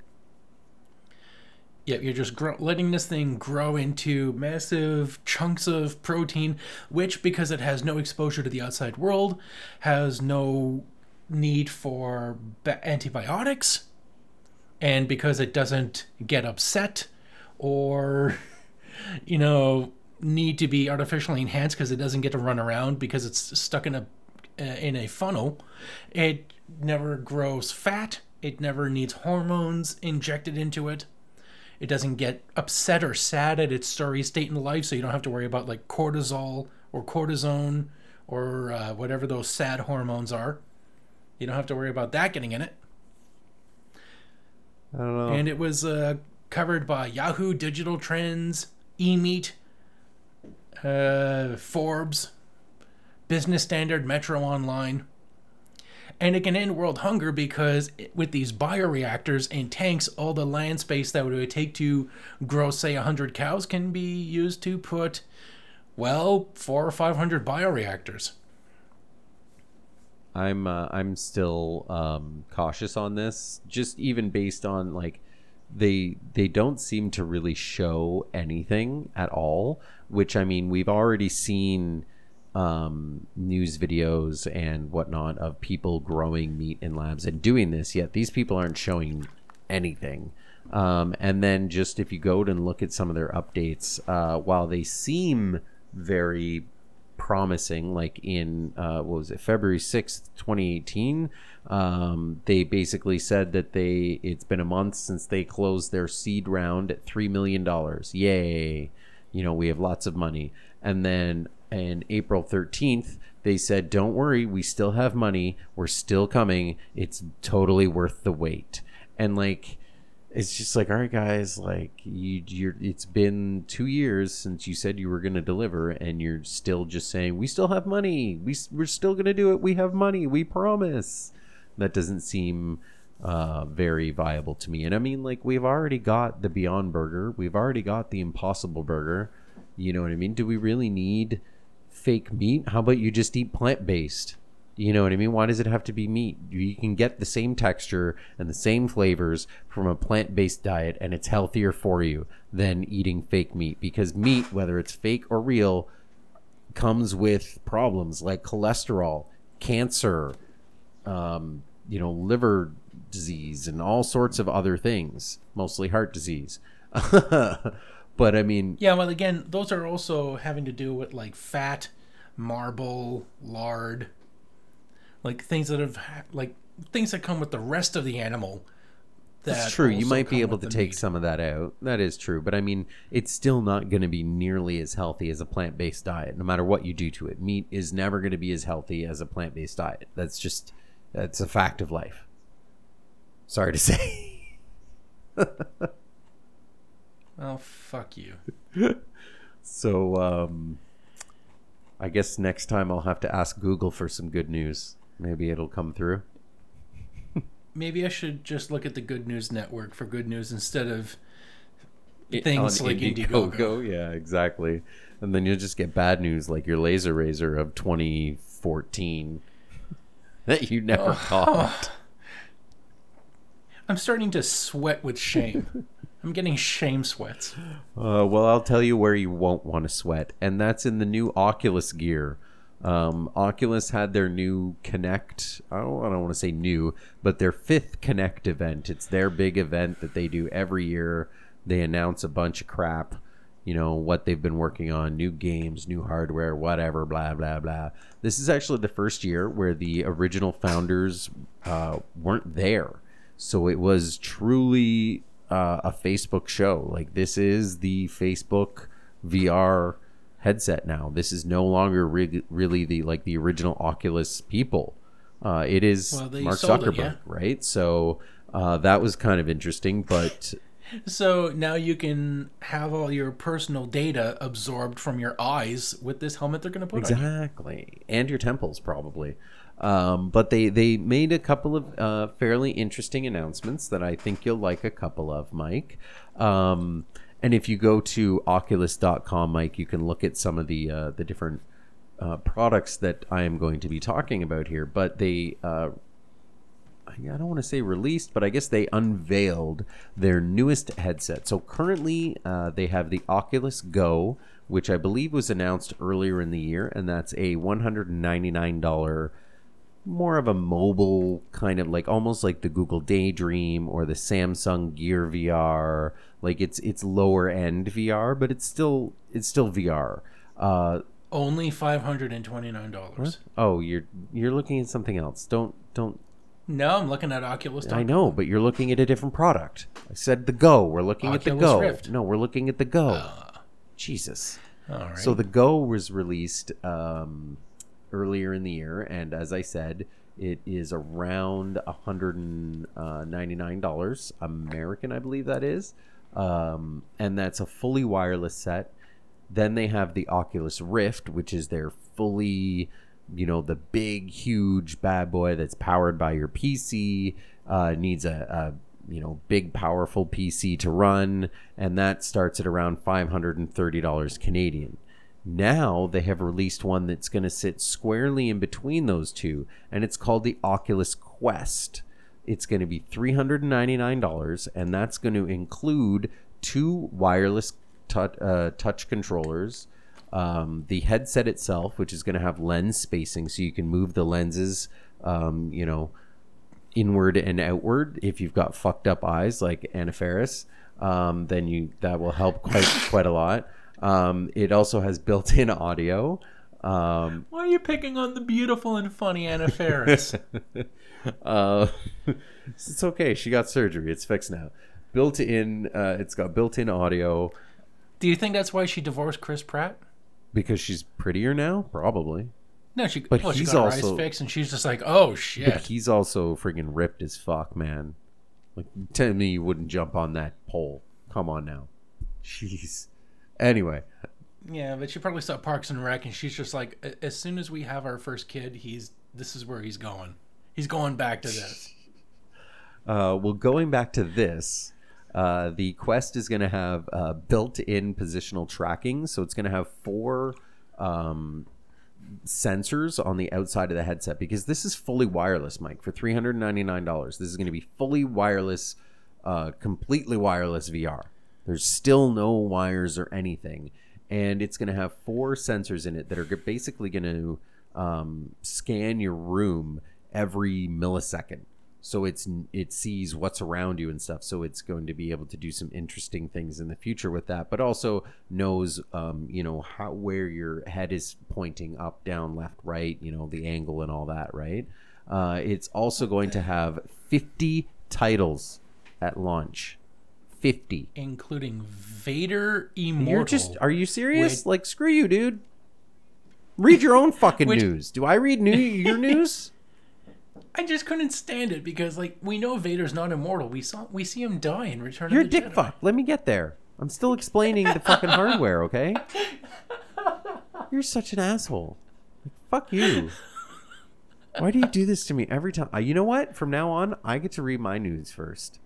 S1: Yeah, you're just grow, letting this thing grow into massive chunks of protein, which, because it has no exposure to the outside world, has no need for ba- antibiotics, and because it doesn't get upset or, (laughs) you know, need to be artificially enhanced because it doesn't get to run around because it's stuck in a uh, in a funnel, it never grows fat. It never needs hormones injected into it it doesn't get upset or sad at its story state in life, so you don't have to worry about like cortisol or cortisone or uh, whatever those sad hormones are. You don't have to worry about that getting in it.
S2: I don't know.
S1: And it was uh, covered by Yahoo Digital Trends, eMeat, uh, Forbes, Business Standard, Metro Online. And it can end world hunger because with these bioreactors and tanks, all the land space that it would take to grow, say, 100 cows can be used to put Well, four or five hundred bioreactors.
S2: I'm uh, I'm still um, cautious on this, just even based on like they they don't seem to really show anything at all. Which I mean, we've already seen um, news videos and whatnot of people growing meat in labs and doing this. Yet these people aren't showing anything. Um, and then just if you go and look at some of their updates, uh, while they seem very promising, like in uh, what was it, February sixth, twenty eighteen. Um, they basically said that they it's been a month since they closed their seed round at three million dollars. Yay! You know we have lots of money. And then in April thirteenth, they said, "Don't worry, we still have money. We're still coming. It's totally worth the wait." And like it's just like all right guys like you you're it's been two years since you said you were going to deliver and you're still just saying we still have money. We, we're still going to do it. We have money. We promise that doesn't seem uh, very viable to me. And i mean like we've already got the beyond burger. We've already got the impossible burger. You know what i mean? Do we really need fake meat how about you just eat plant-based you know what I mean? Why does it have to be meat? You can get the same texture and the same flavors from a plant based diet, and it's healthier for you than eating fake meat because meat, whether it's fake or real, comes with problems like cholesterol, cancer, um, you know, liver disease, and all sorts of other things, mostly heart disease. (laughs) but I mean,
S1: Yeah, well, again, those are also having to do with like fat, marble, lard, like things that have like things that come with the rest of the animal.
S2: That's true. You might be able to take
S1: meat.
S2: some of that out. That is true. But I mean, it's still not going to be nearly as healthy as a plant based diet, no matter what you do to it. Meat is never going to be as healthy as a plant based diet. That's just, that's a fact of life. Sorry to say. (laughs)
S1: Oh fuck you. (laughs)
S2: So, um, I guess next time I'll have to ask Google for some good news. Maybe it'll come through.
S1: Maybe I should just look at the Good News Network for good news instead of things like Indiegogo. (laughs)
S2: Yeah, exactly. And then you'll just get bad news like your laser razor of 2014 (laughs) that you never caught.
S1: I'm starting to sweat with shame. I'm getting shame sweats.
S2: Uh, well, I'll tell you where you won't want to sweat, and that's in the new Oculus gear. Um, Oculus had their new Connect. I don't, I don't want to say new, but their fifth Connect event. It's their big event that they do every year. They announce a bunch of crap, you know, what they've been working on, new games, new hardware, whatever, blah, blah, blah. This is actually the first year where the original founders uh, weren't there. So it was truly uh, a Facebook show. Like, this is the Facebook VR headset now. This is no longer re- really the like the original Oculus people. Uh, it is
S1: Well,
S2: Mark
S1: sold it,
S2: Zuckerberg,
S1: yeah.
S2: right? So uh, that was kind of interesting, but (laughs)
S1: So now you can have all your personal data absorbed from your eyes with this helmet they're going to put on.
S2: exactly, and your temples probably. Um, but they they made a couple of uh, fairly interesting announcements that I think you'll like a couple of, Mike. Um, and if you go to Oculus.com, Mike, you can look at some of the uh, the different uh, products that I am going to be talking about here. But they uh, I don't want to say released, but I guess they unveiled their newest headset. So currently, uh, they have the Oculus Go, which I believe was announced earlier in the year, and that's a $199 more of a mobile kind of like almost like the Google Daydream or the Samsung Gear VR. Like it's it's lower end VR, but it's still it's still VR. Uh,
S1: Only five hundred and twenty nine dollars.
S2: oh, you're you're looking at something else. Don't don't
S1: No, I'm looking at Oculus.
S2: I know, but you're looking at a different product. I said the Go. We're looking at the Go.
S1: Rift.
S2: No, we're looking at the Go. Jesus.
S1: All right.
S2: So the Go was released um, earlier in the year, and as I said, it is around $199 American, I believe that is. Um, and that's a fully wireless set. Then they have the Oculus Rift, which is their fully, you know, the big, huge bad boy that's powered by your PC, uh, needs a, a you know big powerful PC to run, and that starts at around five hundred and thirty dollars Canadian. Now they have released one that's going to sit squarely in between those two, and it's called the Oculus Quest. It's going to be $399, and that's going to include two wireless touch, uh, touch controllers, um, the headset itself, which is going to have lens spacing, so you can move the lenses, um, you know, inward and outward. If you've got fucked up eyes like Anna Faris, um, then you that will help quite quite a lot. Um, it also has built-in audio. Um,
S1: Why are you picking on the beautiful and funny Anna Faris? (laughs)
S2: uh, (laughs) it's okay. She got surgery. It's fixed now. Built-in. Uh, it's got built-in audio
S1: Do you think that's why she divorced Chris Pratt?
S2: because she's prettier now. Probably.
S1: No, she.
S2: But
S1: well, she
S2: he's
S1: got her eyes fixed, and she's just like, "Oh
S2: But
S1: shit."
S2: he's also friggin' ripped as fuck, man. Like, tell me you wouldn't jump on that pole. Come on now. (laughs) Jeez. Anyway,
S1: Yeah, but she probably saw Parks and Rec, and she's just like, as soon as we have our first kid, he's this is where he's going. He's going back to this. (laughs)
S2: uh, well, going back to this, uh, the Quest is going to have uh, built-in positional tracking, so it's going to have four um, sensors on the outside of the headset because this is fully wireless, Mike. For three hundred ninety-nine dollars, this is going to be fully wireless, uh, completely wireless VR. There's still no wires or anything, and it's going to have four sensors in it that are basically going to um, scan your room every millisecond. So it's it sees what's around you and stuff. So it's going to be able to do some interesting things in the future with that, but also knows, um, you know, how where your head is pointing up, down, left, right. You know, the angle and all that. Right. Uh, it's also going to have 50 titles at launch. 50.
S1: including Vader Immortal.
S2: You're just are you serious?
S1: Wait.
S2: Like screw you, dude. Read your own fucking
S1: Which-
S2: news. Do I read new your news? (laughs)
S1: I just couldn't stand it because, like, we know Vader's not immortal. We saw we see him die in Return
S2: You're
S1: of the
S2: dick
S1: Jedi.
S2: fuck. Let me get there. I'm still explaining the fucking hardware, okay? (laughs) You're such an asshole. Like, fuck you. Why do you do this to me every time? Uh, you know what? From now on, I get to read my news first.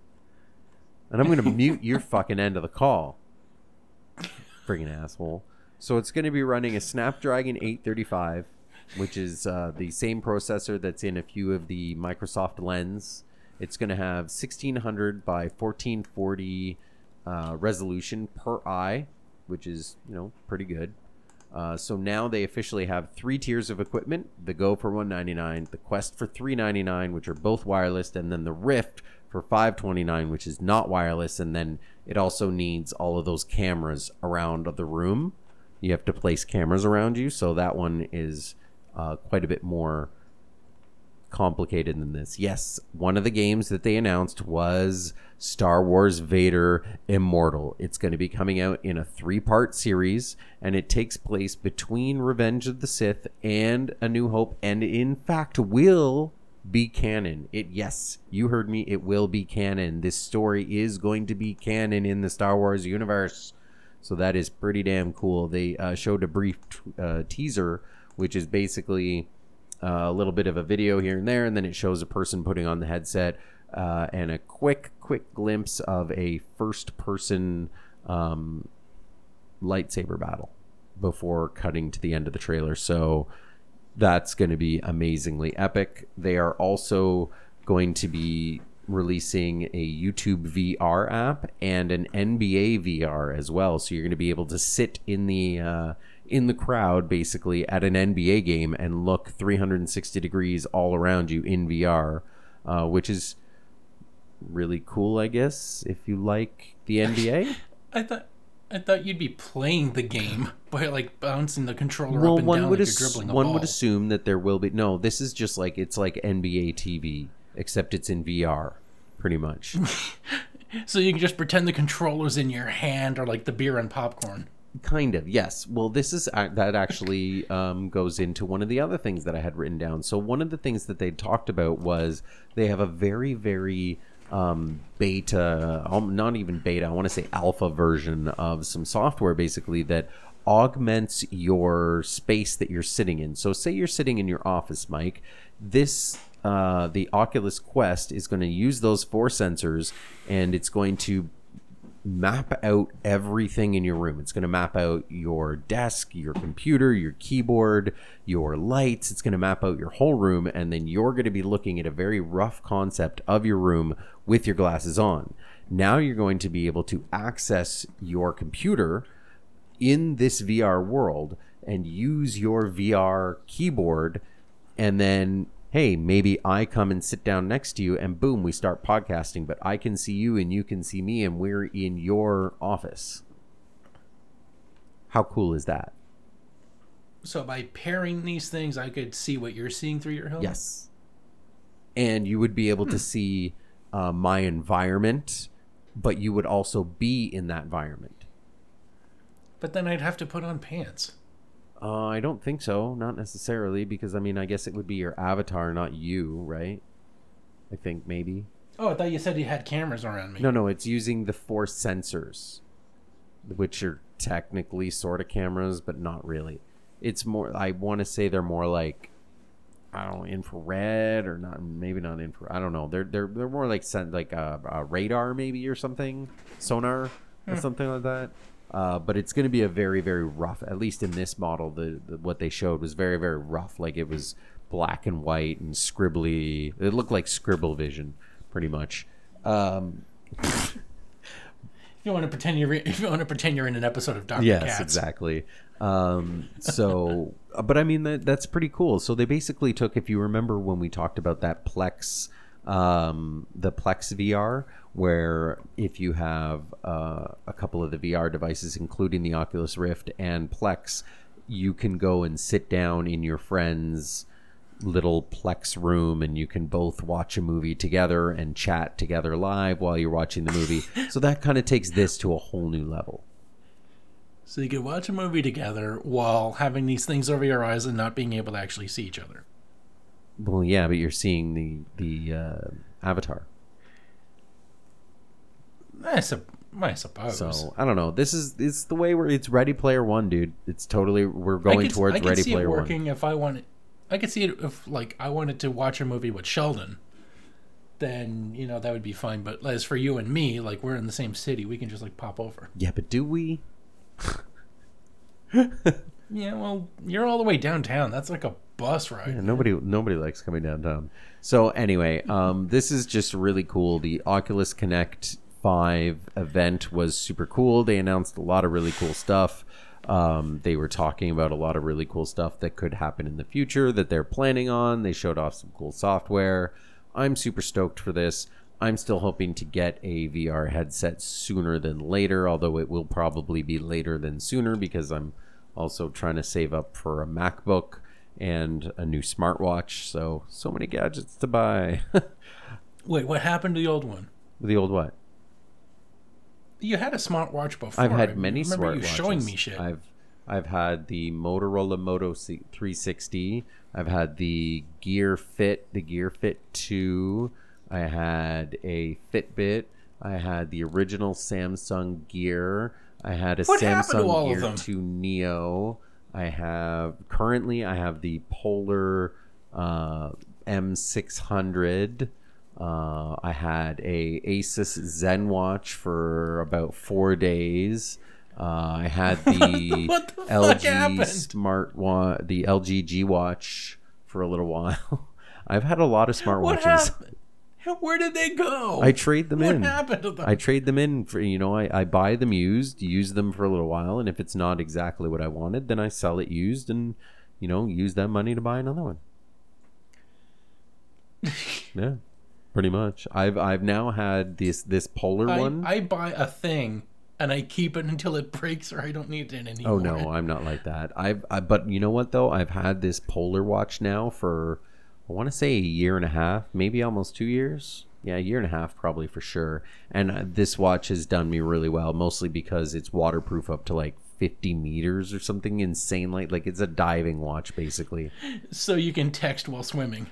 S2: And I'm going (laughs) to mute your fucking end of the call. Friggin' asshole. So it's going to be running a Snapdragon 835, which is uh, the same processor that's in a few of the Microsoft Lens. It's going to have 1600 by 1440 uh, resolution per eye, which is you know pretty good. Uh, so now they officially have three tiers of equipment: the Go for 199, the Quest for 399, which are both wireless, and then the Rift for 529, which is not wireless. And then it also needs all of those cameras around the room. You have to place cameras around you, so that one is uh, quite a bit more complicated than this. Yes, one of the games that they announced was Star Wars Vader Immortal. It's going to be coming out in a three part series, and it takes place between Revenge of the Sith and A New Hope, and in fact will be canon. It yes, you heard me, it will be canon. This story is going to be canon in the Star Wars universe. So that is pretty damn cool. They uh, showed a brief uh, teaser, which is basically uh, a little bit of a video here and there, and then it shows a person putting on the headset uh, and a quick, quick glimpse of a first-person um, lightsaber battle before cutting to the end of the trailer. So that's going to be amazingly epic. They are also going to be releasing a YouTube VR app and an NBA VR as well. So you're going to be able to sit in the uh, in the crowd basically at an NBA game and look 360 degrees all around you in VR, uh, which is really cool, I guess, if you like the NBA. (laughs)
S1: I thought I thought you'd be playing the game by like bouncing the controller
S2: well,
S1: up and
S2: one
S1: down
S2: would
S1: like
S2: ass-
S1: you're dribbling a
S2: one
S1: ball.
S2: would assume that there will be no. This is just like it's like NBA TV, except it's in VR, pretty much. (laughs)
S1: so you can just pretend the controller's in your hand or like the beer and popcorn.
S2: kind of yes. Well, this is that actually um, goes into one of the other things that I had written down. So one of the things that they talked about was they have a very very um, beta, um, not even beta. I want to say alpha version of some software basically that augments your space that you're sitting in. So say you're sitting in your office, Mike. This uh, the Oculus Quest is going to use those four sensors, and it's going to map out everything in your room. It's going to map out your desk, your computer, your keyboard, your lights. It's going to map out your whole room. And then you're going to be looking at a very rough concept of your room with your glasses on. Now you're going to be able to access your computer in this VR world and use your VR keyboard and then hey, maybe I come and sit down next to you and boom, we start podcasting, but I can see you and you can see me and we're in your office. How cool is that?
S1: So by pairing these things, I could see what you're seeing through your helmet.
S2: Yes. And you would be able to see uh, my environment, but you would also be in that environment.
S1: But then I'd have to put on pants.
S2: Uh, I don't think so. Not necessarily, because I mean, I guess it would be your avatar, not you, right? I think maybe.
S1: Oh, I thought you said you had cameras around me.
S2: No, no, it's using the four sensors, which are technically sort of cameras, but not really. It's more. I want to say they're more like, I don't know, infrared or not. Maybe not infrared. I don't know. They're they're they're more like sen- like a, a radar maybe or something, sonar or something like that. Uh, but it's going to be a very very rough. At least in this model, the, the what they showed was very very rough. Like it was black and white and scribbly. It looked like scribble vision, pretty much. Um,
S1: If you want to pretend you're (laughs) if you want to pretend you're in an episode of Doctor
S2: yes,
S1: Katz.
S2: exactly. Um, so, (laughs) but I mean that that's pretty cool. So they basically took, if you remember when we talked about that Plex, um, the Plex VR, where if you have uh, a couple of the VR devices, including the Oculus Rift and Plex, you can go and sit down in your friend's little Plex room and you can both watch a movie together and chat together live while you're watching the movie. (laughs) so that kind of takes this to a whole new level.
S1: So you could watch a movie together while having these things over your eyes and not being able to actually see each other.
S2: Well, yeah, but you're seeing the the uh, avatar.
S1: I, sup- I suppose.
S2: So I don't know. This is it's the way where it's Ready Player One, dude. It's totally we're going
S1: could,
S2: towards
S1: I could
S2: Ready
S1: see
S2: Player
S1: it
S2: One.
S1: working if I wanted. I could see it if like I wanted to watch a movie with Sheldon. Then you know that would be fine. But as for you and me, like we're in the same city, we can just like pop over.
S2: Yeah, but do we? (laughs)
S1: Yeah, well, you're all the way downtown. That's like a bus ride.
S2: Yeah, nobody nobody likes coming downtown. So anyway, um, this is just really cool. The Oculus Connect Five event was super cool. They announced a lot of really cool stuff. Um, they were talking about a lot of really cool stuff that could happen in the future that they're planning on. They showed off some cool software. I'm super stoked for this. I'm still hoping to get a VR headset sooner than later, although it will probably be later than sooner because I'm also trying to save up for a MacBook and a new smartwatch. So, so many gadgets to buy. (laughs)
S1: Wait, what happened to the old one?
S2: the old what?
S1: You had a smartwatch before.
S2: I've had many
S1: remember
S2: smartwatches.
S1: you showing me shit.
S2: I've I've had the Motorola Moto C- 360. I've had the Gear Fit, the Gear Fit 2. I had a Fitbit. I had the original Samsung Gear. I had a
S1: What
S2: Samsung Gear
S1: them?
S2: 2 Neo. I have currently I have the Polar uh, M600. Uh, I had a Asus ZenWatch for about four days. Uh, I had (laughs) the
S1: the
S2: LG
S1: happened?
S2: Smart Wa- the LG G Watch for a little while. (laughs) I've had a lot of smartwatches. (laughs)
S1: Where did they go?
S2: I trade them
S1: what
S2: in.
S1: What happened to them?
S2: I trade them in for you know I, I buy them used, use them for a little while, and if it's not exactly what I wanted, then I sell it used and you know use that money to buy another one. (laughs) yeah, pretty much. I've I've now had this this polar
S1: I,
S2: one.
S1: I buy a thing and I keep it until it breaks or I don't need it oh, anymore.
S2: Oh no, I'm not like that. I've I, but you know what though? I've had this polar watch now for I want to say a year and a half, maybe almost 2 years. Yeah, a year and a half probably for sure. And uh, this watch has done me really well, mostly because it's waterproof up to like 50 meters or something insane like like it's a diving watch basically.
S1: So you can text while swimming.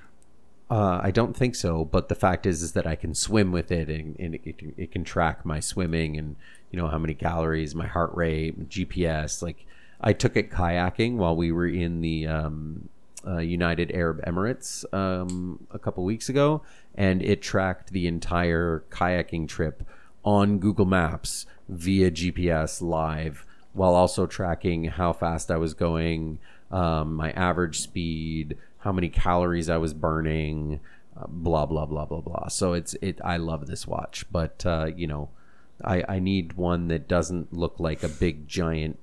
S2: Uh, I don't think so, but the fact is, is that I can swim with it, and, and it, it, it can track my swimming and you know how many calories, my heart rate, GPS. Like I took it kayaking while we were in the um, uh, United Arab Emirates um, a couple weeks ago, and it tracked the entire kayaking trip on Google Maps via GPS live while also tracking how fast I was going, um, my average speed, how many calories I was burning, uh, blah blah blah blah blah. So it's it. I love this watch, but uh, you know, I I need one that doesn't look like a big giant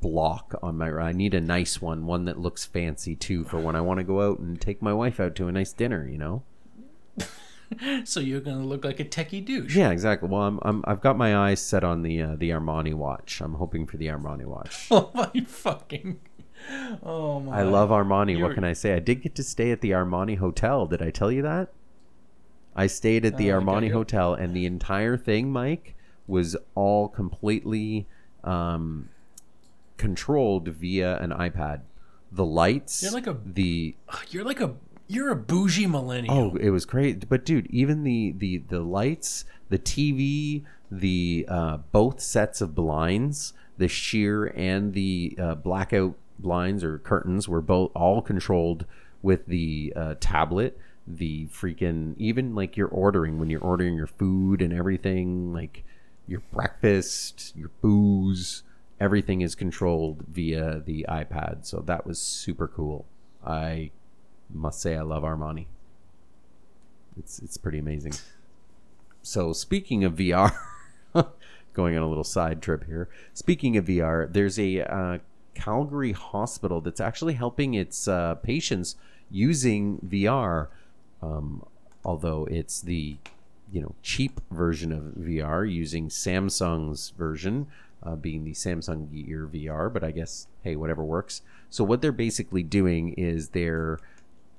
S2: block on my I need a nice one, one that looks fancy too for when I want to go out and take my wife out to a nice dinner, you know? (laughs)
S1: so you're gonna look like a techie douche.
S2: Yeah, exactly. Well, I'm, I'm I've got my eyes set on the uh, the Armani watch. I'm hoping for the Armani watch. (laughs)
S1: Oh my fucking. Oh my.
S2: I love Armani.
S1: You're-
S2: What can I say? I did get to stay at the Armani hotel. Did I tell you that? I stayed at the
S1: Uh,
S2: Armani hotel, and the entire thing, Mike, was all completely um, controlled via an iPad. The lights,
S1: You're like a-
S2: the (sighs)
S1: You're like a. You're a bougie millennial.
S2: Oh, it was great. But dude, even the the the lights, the TV, the uh, both sets of blinds, the sheer and the uh, blackout blinds or curtains were both all controlled with the uh, tablet. The freaking even like you're ordering when you're ordering your food and everything, like your breakfast, your booze, everything is controlled via the iPad. So that was super cool. I must say I love Armani. It's it's pretty amazing. So speaking of VR, (laughs) going on a little side trip here. Speaking of VR, there's a uh, Calgary hospital that's actually helping its uh, patients using VR. Um, although it's the you know cheap version of VR using Samsung's version, uh, being the Samsung Gear VR. But I guess hey, whatever works. So what they're basically doing is they're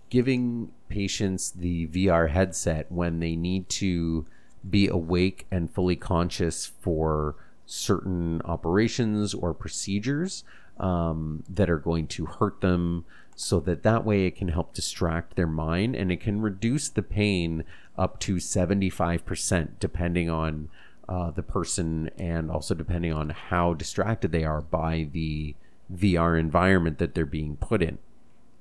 S2: giving patients the VR headset when they need to be awake and fully conscious for certain operations or procedures um, that are going to hurt them so that that way it can help distract their mind and it can reduce the pain up to 75% depending on uh, the person and also depending on how distracted they are by the VR environment that they're being put in.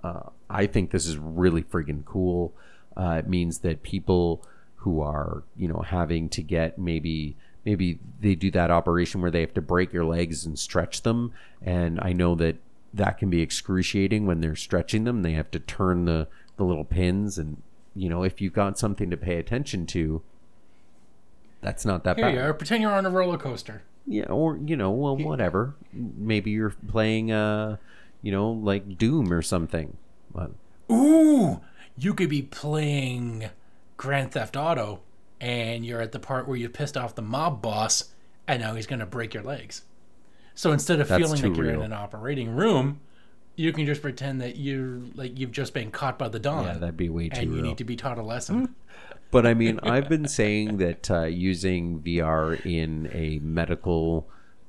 S2: Uh, I think this is really friggin' cool. Uh, it means that people who are, you know, having to get maybe maybe they do that operation where they have to break your legs and stretch them, and I know that that can be excruciating when they're stretching them. They have to turn the the little pins, and you know, if you've got something to pay attention to, that's not that
S1: Here
S2: bad.
S1: you are. Pretend you're on a roller coaster.
S2: Yeah, or you know, well, whatever. Maybe you're playing, uh, you know, like Doom or something. But
S1: Ooh, you could be playing Grand Theft Auto, and you're at the part where you pissed off the mob boss, and now he's gonna break your legs. So instead of
S2: That's
S1: feeling
S2: too
S1: like you're in an operating room, you can just pretend that you're like you've just been caught by the dawn.
S2: yeah, that'd be way too
S1: and you
S2: real.
S1: need to be taught a lesson.
S2: But I mean, I've been saying that uh, using VR in a medical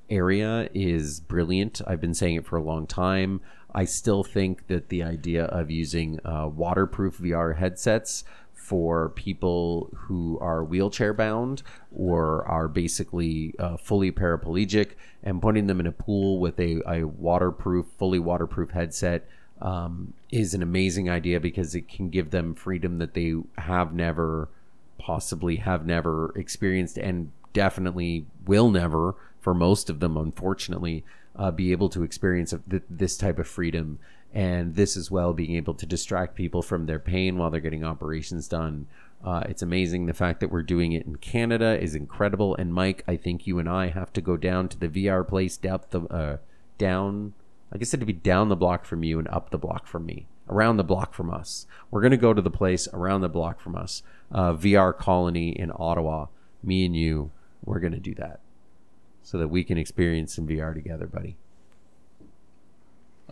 S2: area is brilliant. I've been saying it for a long time. I still think that the idea of using uh, waterproof VR headsets for people who are wheelchair bound or are basically uh, fully paraplegic and putting them in a pool with a, a waterproof, fully waterproof headset um, is an amazing idea because it can give them freedom that they have never, possibly have never experienced, and definitely will never, for most of them, unfortunately, uh, be able to experience of th- this type of freedom. And this as well, being able to distract people from their pain while they're getting operations done. Uh, it's amazing. The fact that we're doing it in Canada is incredible. And Mike, I think you and I have to go down to the VR place, down the uh, down I guess it'd be down the block from you and up the block from me, around the block from us. We're gonna go to the place around the block from us, uh, VR Colony in Ottawa. Me and you, we're gonna do that, so that we can experience some VR together, buddy.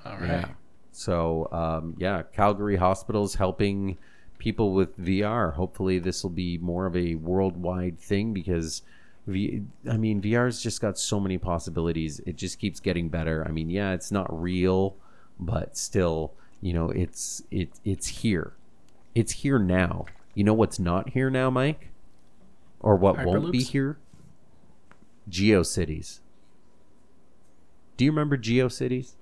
S1: All right.
S2: Yeah. So um, yeah, Calgary hospitals helping people with VR. Hopefully, this will be more of a worldwide thing because. V- I mean, VR's just got so many possibilities. It just keeps getting better. I mean, yeah, it's not real, but still, you know, it's it it's here. It's here now. You know what's not here now, Mike? Or what won't be here? GeoCities. Do you remember GeoCities?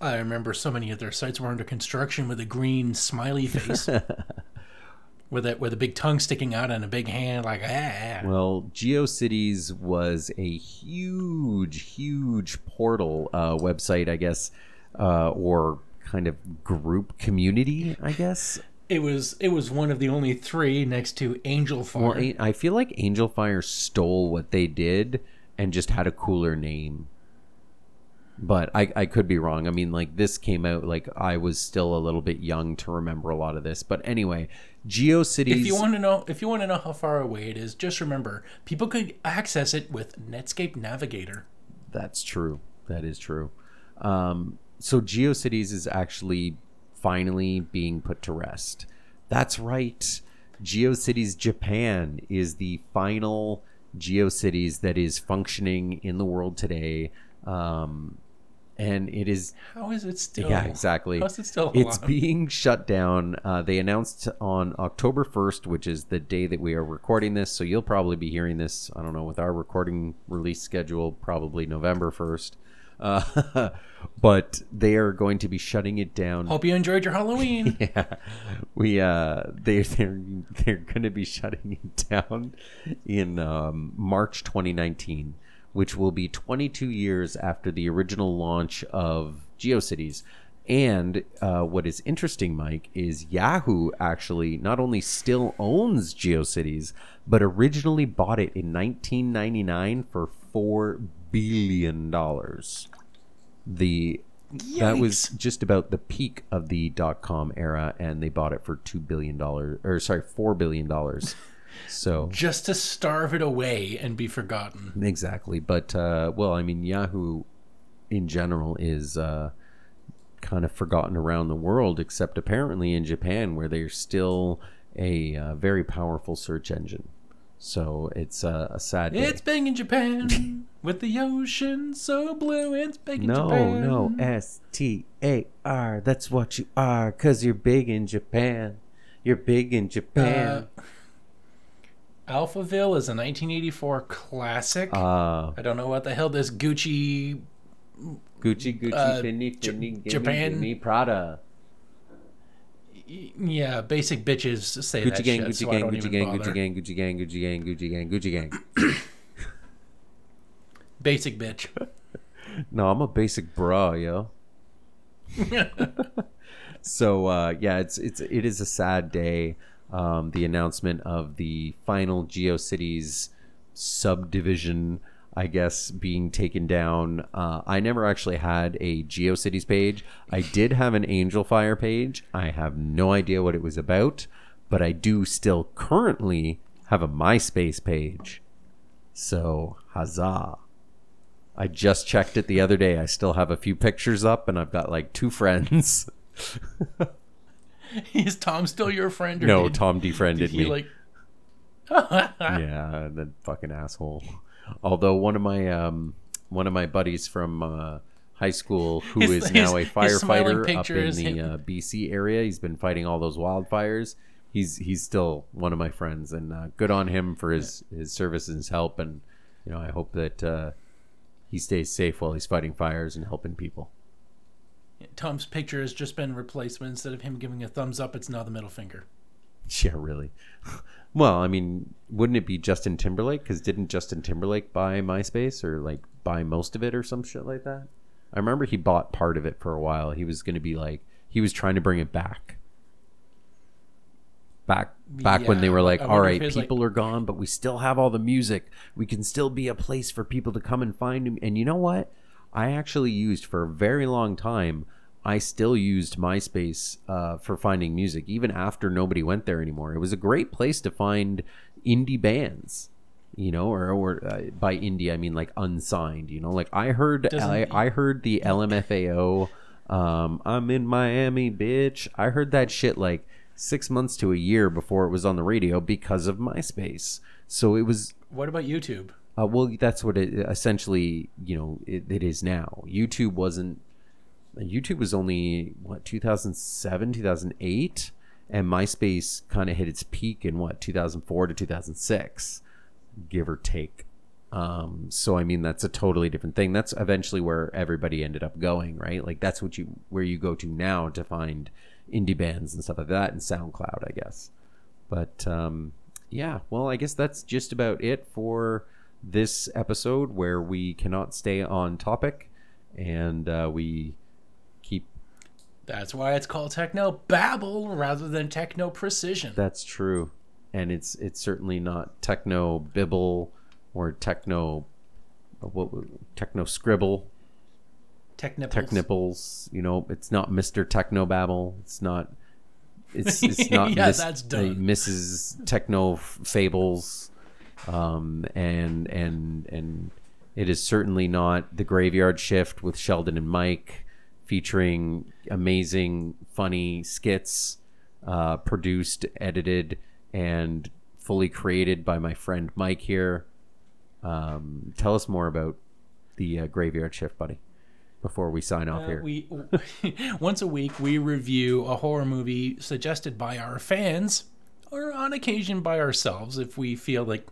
S1: I remember so many of their sites were under construction with a green smiley face. (laughs) with it with a big tongue sticking out and a big hand, like ah.
S2: Well, GeoCities was a huge, huge portal uh, website, I guess, uh, or kind of group community, I guess.
S1: It was it was one of the only three next to Angelfire.
S2: Well, A- I feel like Angelfire stole what they did and just had a cooler name. But I, I could be wrong. I mean, like this came out like I was still a little bit young to remember a lot of this. But anyway, GeoCities.
S1: if you want to know if you want to know how far away it is, just remember people could access it with Netscape Navigator.
S2: That's true. That is true. Um, so GeoCities is actually finally being put to rest. That's right. GeoCities Japan is the final GeoCities that is functioning in the world today. Um, and it is
S1: How is it still?
S2: yeah, exactly.
S1: How is it still
S2: It's
S1: alive?
S2: being shut down. Uh, they announced on October 1st, which is the day that we are recording this. So you'll probably be hearing this, I don't know, with our recording release schedule, probably November 1st. Uh, (laughs) but they are going to be shutting it down.
S1: Hope you enjoyed your Halloween. (laughs)
S2: Yeah, we uh, they they're they're going to be shutting it down in um, March 2019, which will be 22 years after the original launch of GeoCities. And uh, what is interesting, Mike, is Yahoo actually not only still owns GeoCities, but originally bought it in 1999 for four billion dollars. The that was just about the peak of the dot com era, and they bought it for two billion dollars, or sorry, four billion dollars. So
S1: just to starve it away and be forgotten.
S2: exactly, but uh, well, I mean, Yahoo in general is uh, kind of forgotten around the world, except apparently in Japan, where they're still a uh, very powerful search engine. So it's uh, a sad. Day.
S1: It's big in Japan (laughs) with the ocean so blue. It's big in
S2: No,
S1: Japan.
S2: no, S T A R. That's what you are, cause you're big in Japan. You're big in Japan.
S1: Alphaville is a 1984 classic.
S2: Uh,
S1: I don't know what the hell this Gucci.
S2: Gucci, Gucci,
S1: uh,
S2: Fendi,
S1: J-
S2: Fendi, gimme,
S1: Japan-
S2: gimme, Prada.
S1: Yeah, basic bitches say
S2: Gucci
S1: that
S2: gang,
S1: shit,
S2: Gucci
S1: so
S2: gang, Gucci gang. Gucci gang, Gucci gang, Gucci gang, Gucci gang, Gucci gang, Gucci gang.
S1: Basic bitch. (laughs)
S2: No, I'm a basic bra, yo. (laughs) (laughs) so uh, yeah, it's it's it is a sad day. Um, the announcement of the final GeoCities subdivision, I guess, being taken down. Uh, I never actually had a GeoCities page. I did have an Angelfire page. I have no idea what it was about, but I do still currently have a MySpace page. So huzzah! I just checked it the other day. I still have a few pictures up, and I've got like two friends. (laughs) (laughs)
S1: Is Tom still your friend? Or
S2: no,
S1: did,
S2: Tom
S1: did
S2: defriended
S1: he
S2: me.
S1: like? (laughs) (laughs)
S2: yeah, the fucking asshole. Although one of my um one of my buddies from uh, high school, who is
S1: His-
S2: now a
S1: his- smiling
S2: firefighter up in the uh, BC area, he's been fighting all those wildfires. He's he's still one of my friends, and uh, good on him for his his service and his help. And you know, I hope that uh, he stays safe while he's fighting fires and helping people.
S1: Tom's picture has just been replaced, but instead of him giving a thumbs up, it's now the middle finger. (laughs)
S2: Yeah, really. Well, I mean, wouldn't it be Justin Timberlake? Because didn't Justin Timberlake buy MySpace or like buy most of it or some shit like that? I remember he bought part of it for a while. He was going to be like, he was trying to bring it back. Back back when they were like,
S1: all right,
S2: all
S1: wonder
S2: right,
S1: if his, like-
S2: people are gone, but we still have all the music. We can still be a place for people to come and find him. And you know what? I actually used for a very long time. I still used MySpace uh, for finding music, even after nobody went there anymore. It was a great place to find indie bands, you know, or, or uh, by indie I mean like unsigned. You know, like I heard I, I heard the LMFAO. Um, I'm in Miami, bitch. I heard that shit like six months to a year before it was on the radio because of MySpace. So it was
S1: What about YouTube?
S2: Uh, well, that's what it essentially, you know, it, it is now. YouTube wasn't. YouTube was only what 2007, 2008, and MySpace kind of hit its peak in what 2004 to 2006, give or take. Um, so I mean, that's a totally different thing. That's eventually where everybody ended up going, right? Like that's what you where you go to now to find indie bands and stuff like that, and SoundCloud, I guess. But um, yeah, well, I guess that's just about it for this episode where we cannot stay on topic and uh, we keep.
S1: That's why it's called techno babble rather than techno precision.
S2: That's true, and it's it's certainly not techno bibble or techno what techno scribble
S1: Technipples.
S2: technipples you know it's not mr Techno technobabble it's not it's it's (laughs) not
S1: Yeah,
S2: Miss-
S1: that's
S2: uh,
S1: done.
S2: mrs techno fables um and and and it is certainly not the graveyard shift with sheldon and mike featuring amazing funny skits uh produced edited and fully created by my friend mike here. Um tell us more about the uh, graveyard shift buddy before we sign off
S1: Uh,
S2: here.
S1: we (laughs) once a week we review a horror movie suggested by our fans or on occasion by ourselves if we feel like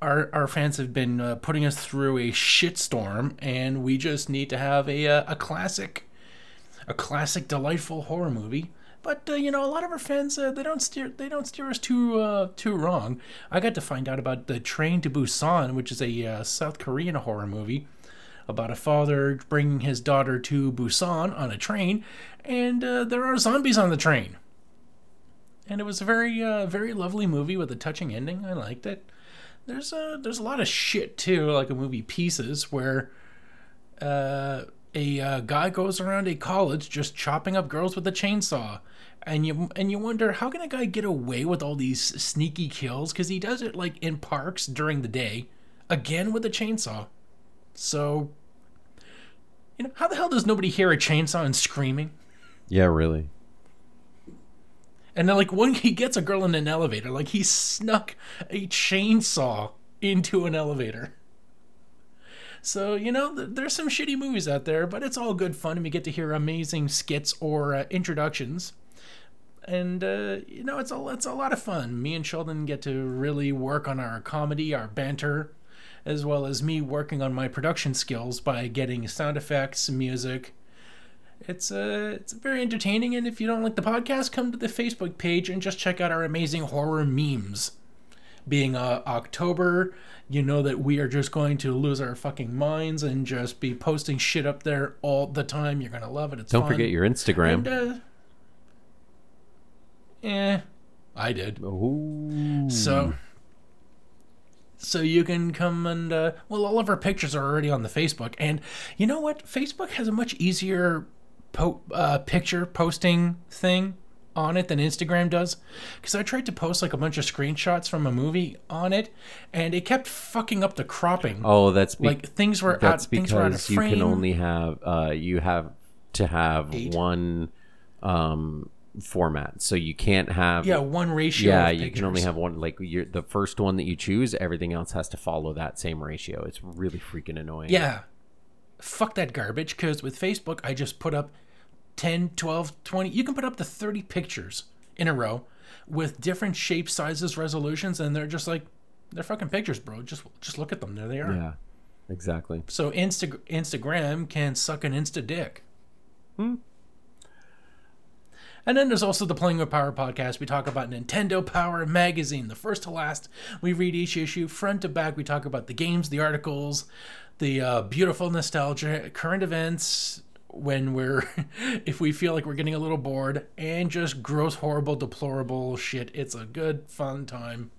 S1: our our fans have been uh, putting us through a shitstorm and we just need to have a uh, a classic a classic delightful horror movie but uh, you know a lot of our fans uh, they don't steer they don't steer us too uh, too wrong i got to find out about the train to busan which is a uh, south korean horror movie about a father bringing his daughter to Busan on a train, and uh, there are zombies on the train. And it was a very, uh, very lovely movie with a touching ending. I liked it. There's a there's a lot of shit too, like a movie Pieces, where uh, a uh, guy goes around a college just chopping up girls with a chainsaw, and you and you wonder how can a guy get away with all these sneaky kills? Because he does it like in parks during the day, again with a chainsaw. So, you know, how the hell does nobody hear a chainsaw and screaming?
S2: yeah really
S1: And then, like, when he gets a girl in an elevator, like, he snuck a chainsaw into an elevator. So, you know, th- there's some shitty movies out there, but it's all good fun, and we get to hear amazing skits or uh, introductions. And, uh, you know, it's a, it's a lot of fun. Me and Sheldon get to really work on our comedy, our banter, as well as me working on my production skills by getting sound effects, music, it's uh, it's very entertaining, and if you don't like the podcast, come to the Facebook page and just check out our amazing horror memes. Being uh, October, you know that we are just going to lose our fucking minds and just be posting shit up there all the time. You're gonna love it. It's
S2: don't
S1: fun.
S2: forget your instagram
S1: And, uh, eh, I did.
S2: Ooh.
S1: So, so you can come and uh, well, all of our pictures are already on the Facebook, and you know what? Facebook has a much easier po- uh, picture posting thing on it than Instagram does. Because I tried to post like a bunch of screenshots from a movie on it, and it kept fucking up the cropping.
S2: oh that's be-
S1: like things were
S2: that's
S1: out, things were out of
S2: because you can only have uh you have to have
S1: Eight.
S2: one um format so you can't have
S1: yeah, one ratio.
S2: yeah you can only have one like you're the first one that you choose everything else has to follow that same ratio it's really freaking annoying
S1: Yeah. Fuck that garbage because with Facebook, I just put up 10, 12, 20, you can put up to 30 pictures in a row with different shapes, sizes, resolutions, and they're just like, they're fucking pictures, bro. Just just look at them. There they are.
S2: yeah exactly
S1: So Insta- Instagram can suck an Insta dick. Hmm. And then there's also the Playing with Power podcast. We talk about Nintendo Power Magazine, the first to last. We read each issue front to back. We talk about the games, the articles, the uh, beautiful nostalgia, current events, when we're, (laughs) if we feel like we're getting a little bored, and just gross, horrible, deplorable shit. It's a good, fun time.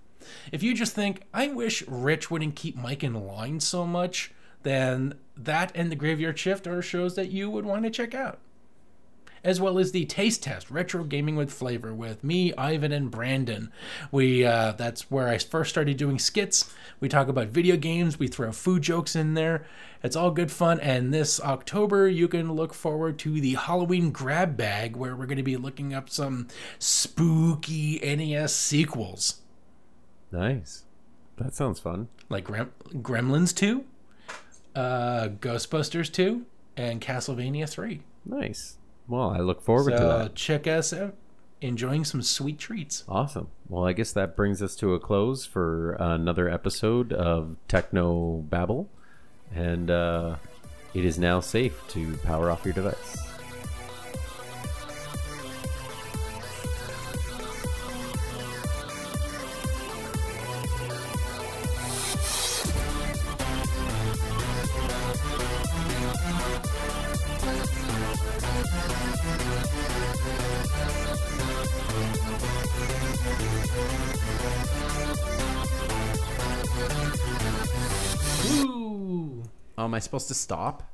S1: If you just think, I wish Rich wouldn't keep Mike in line so much, then that and the Graveyard Shift are shows that you would want to check out as well as the taste test retro gaming with flavor with me ivan and brandon. We uh, that's where i first started doing skits. We talk about video games. We throw food jokes in there. It's all good fun. And this october you can look forward to the halloween grab bag where we're going to be looking up some spooky nes sequels.
S2: Nice. That sounds fun.
S1: Like Grem- gremlins 2 uh, ghostbusters 2 and castlevania 3
S2: nice well i look forward to
S1: so
S2: that
S1: check us out enjoying some sweet treats
S2: Awesome. Well, I guess that brings us to a close for another episode of Techno Babble. And uh, it is now safe to power off your device. I supposed to stop?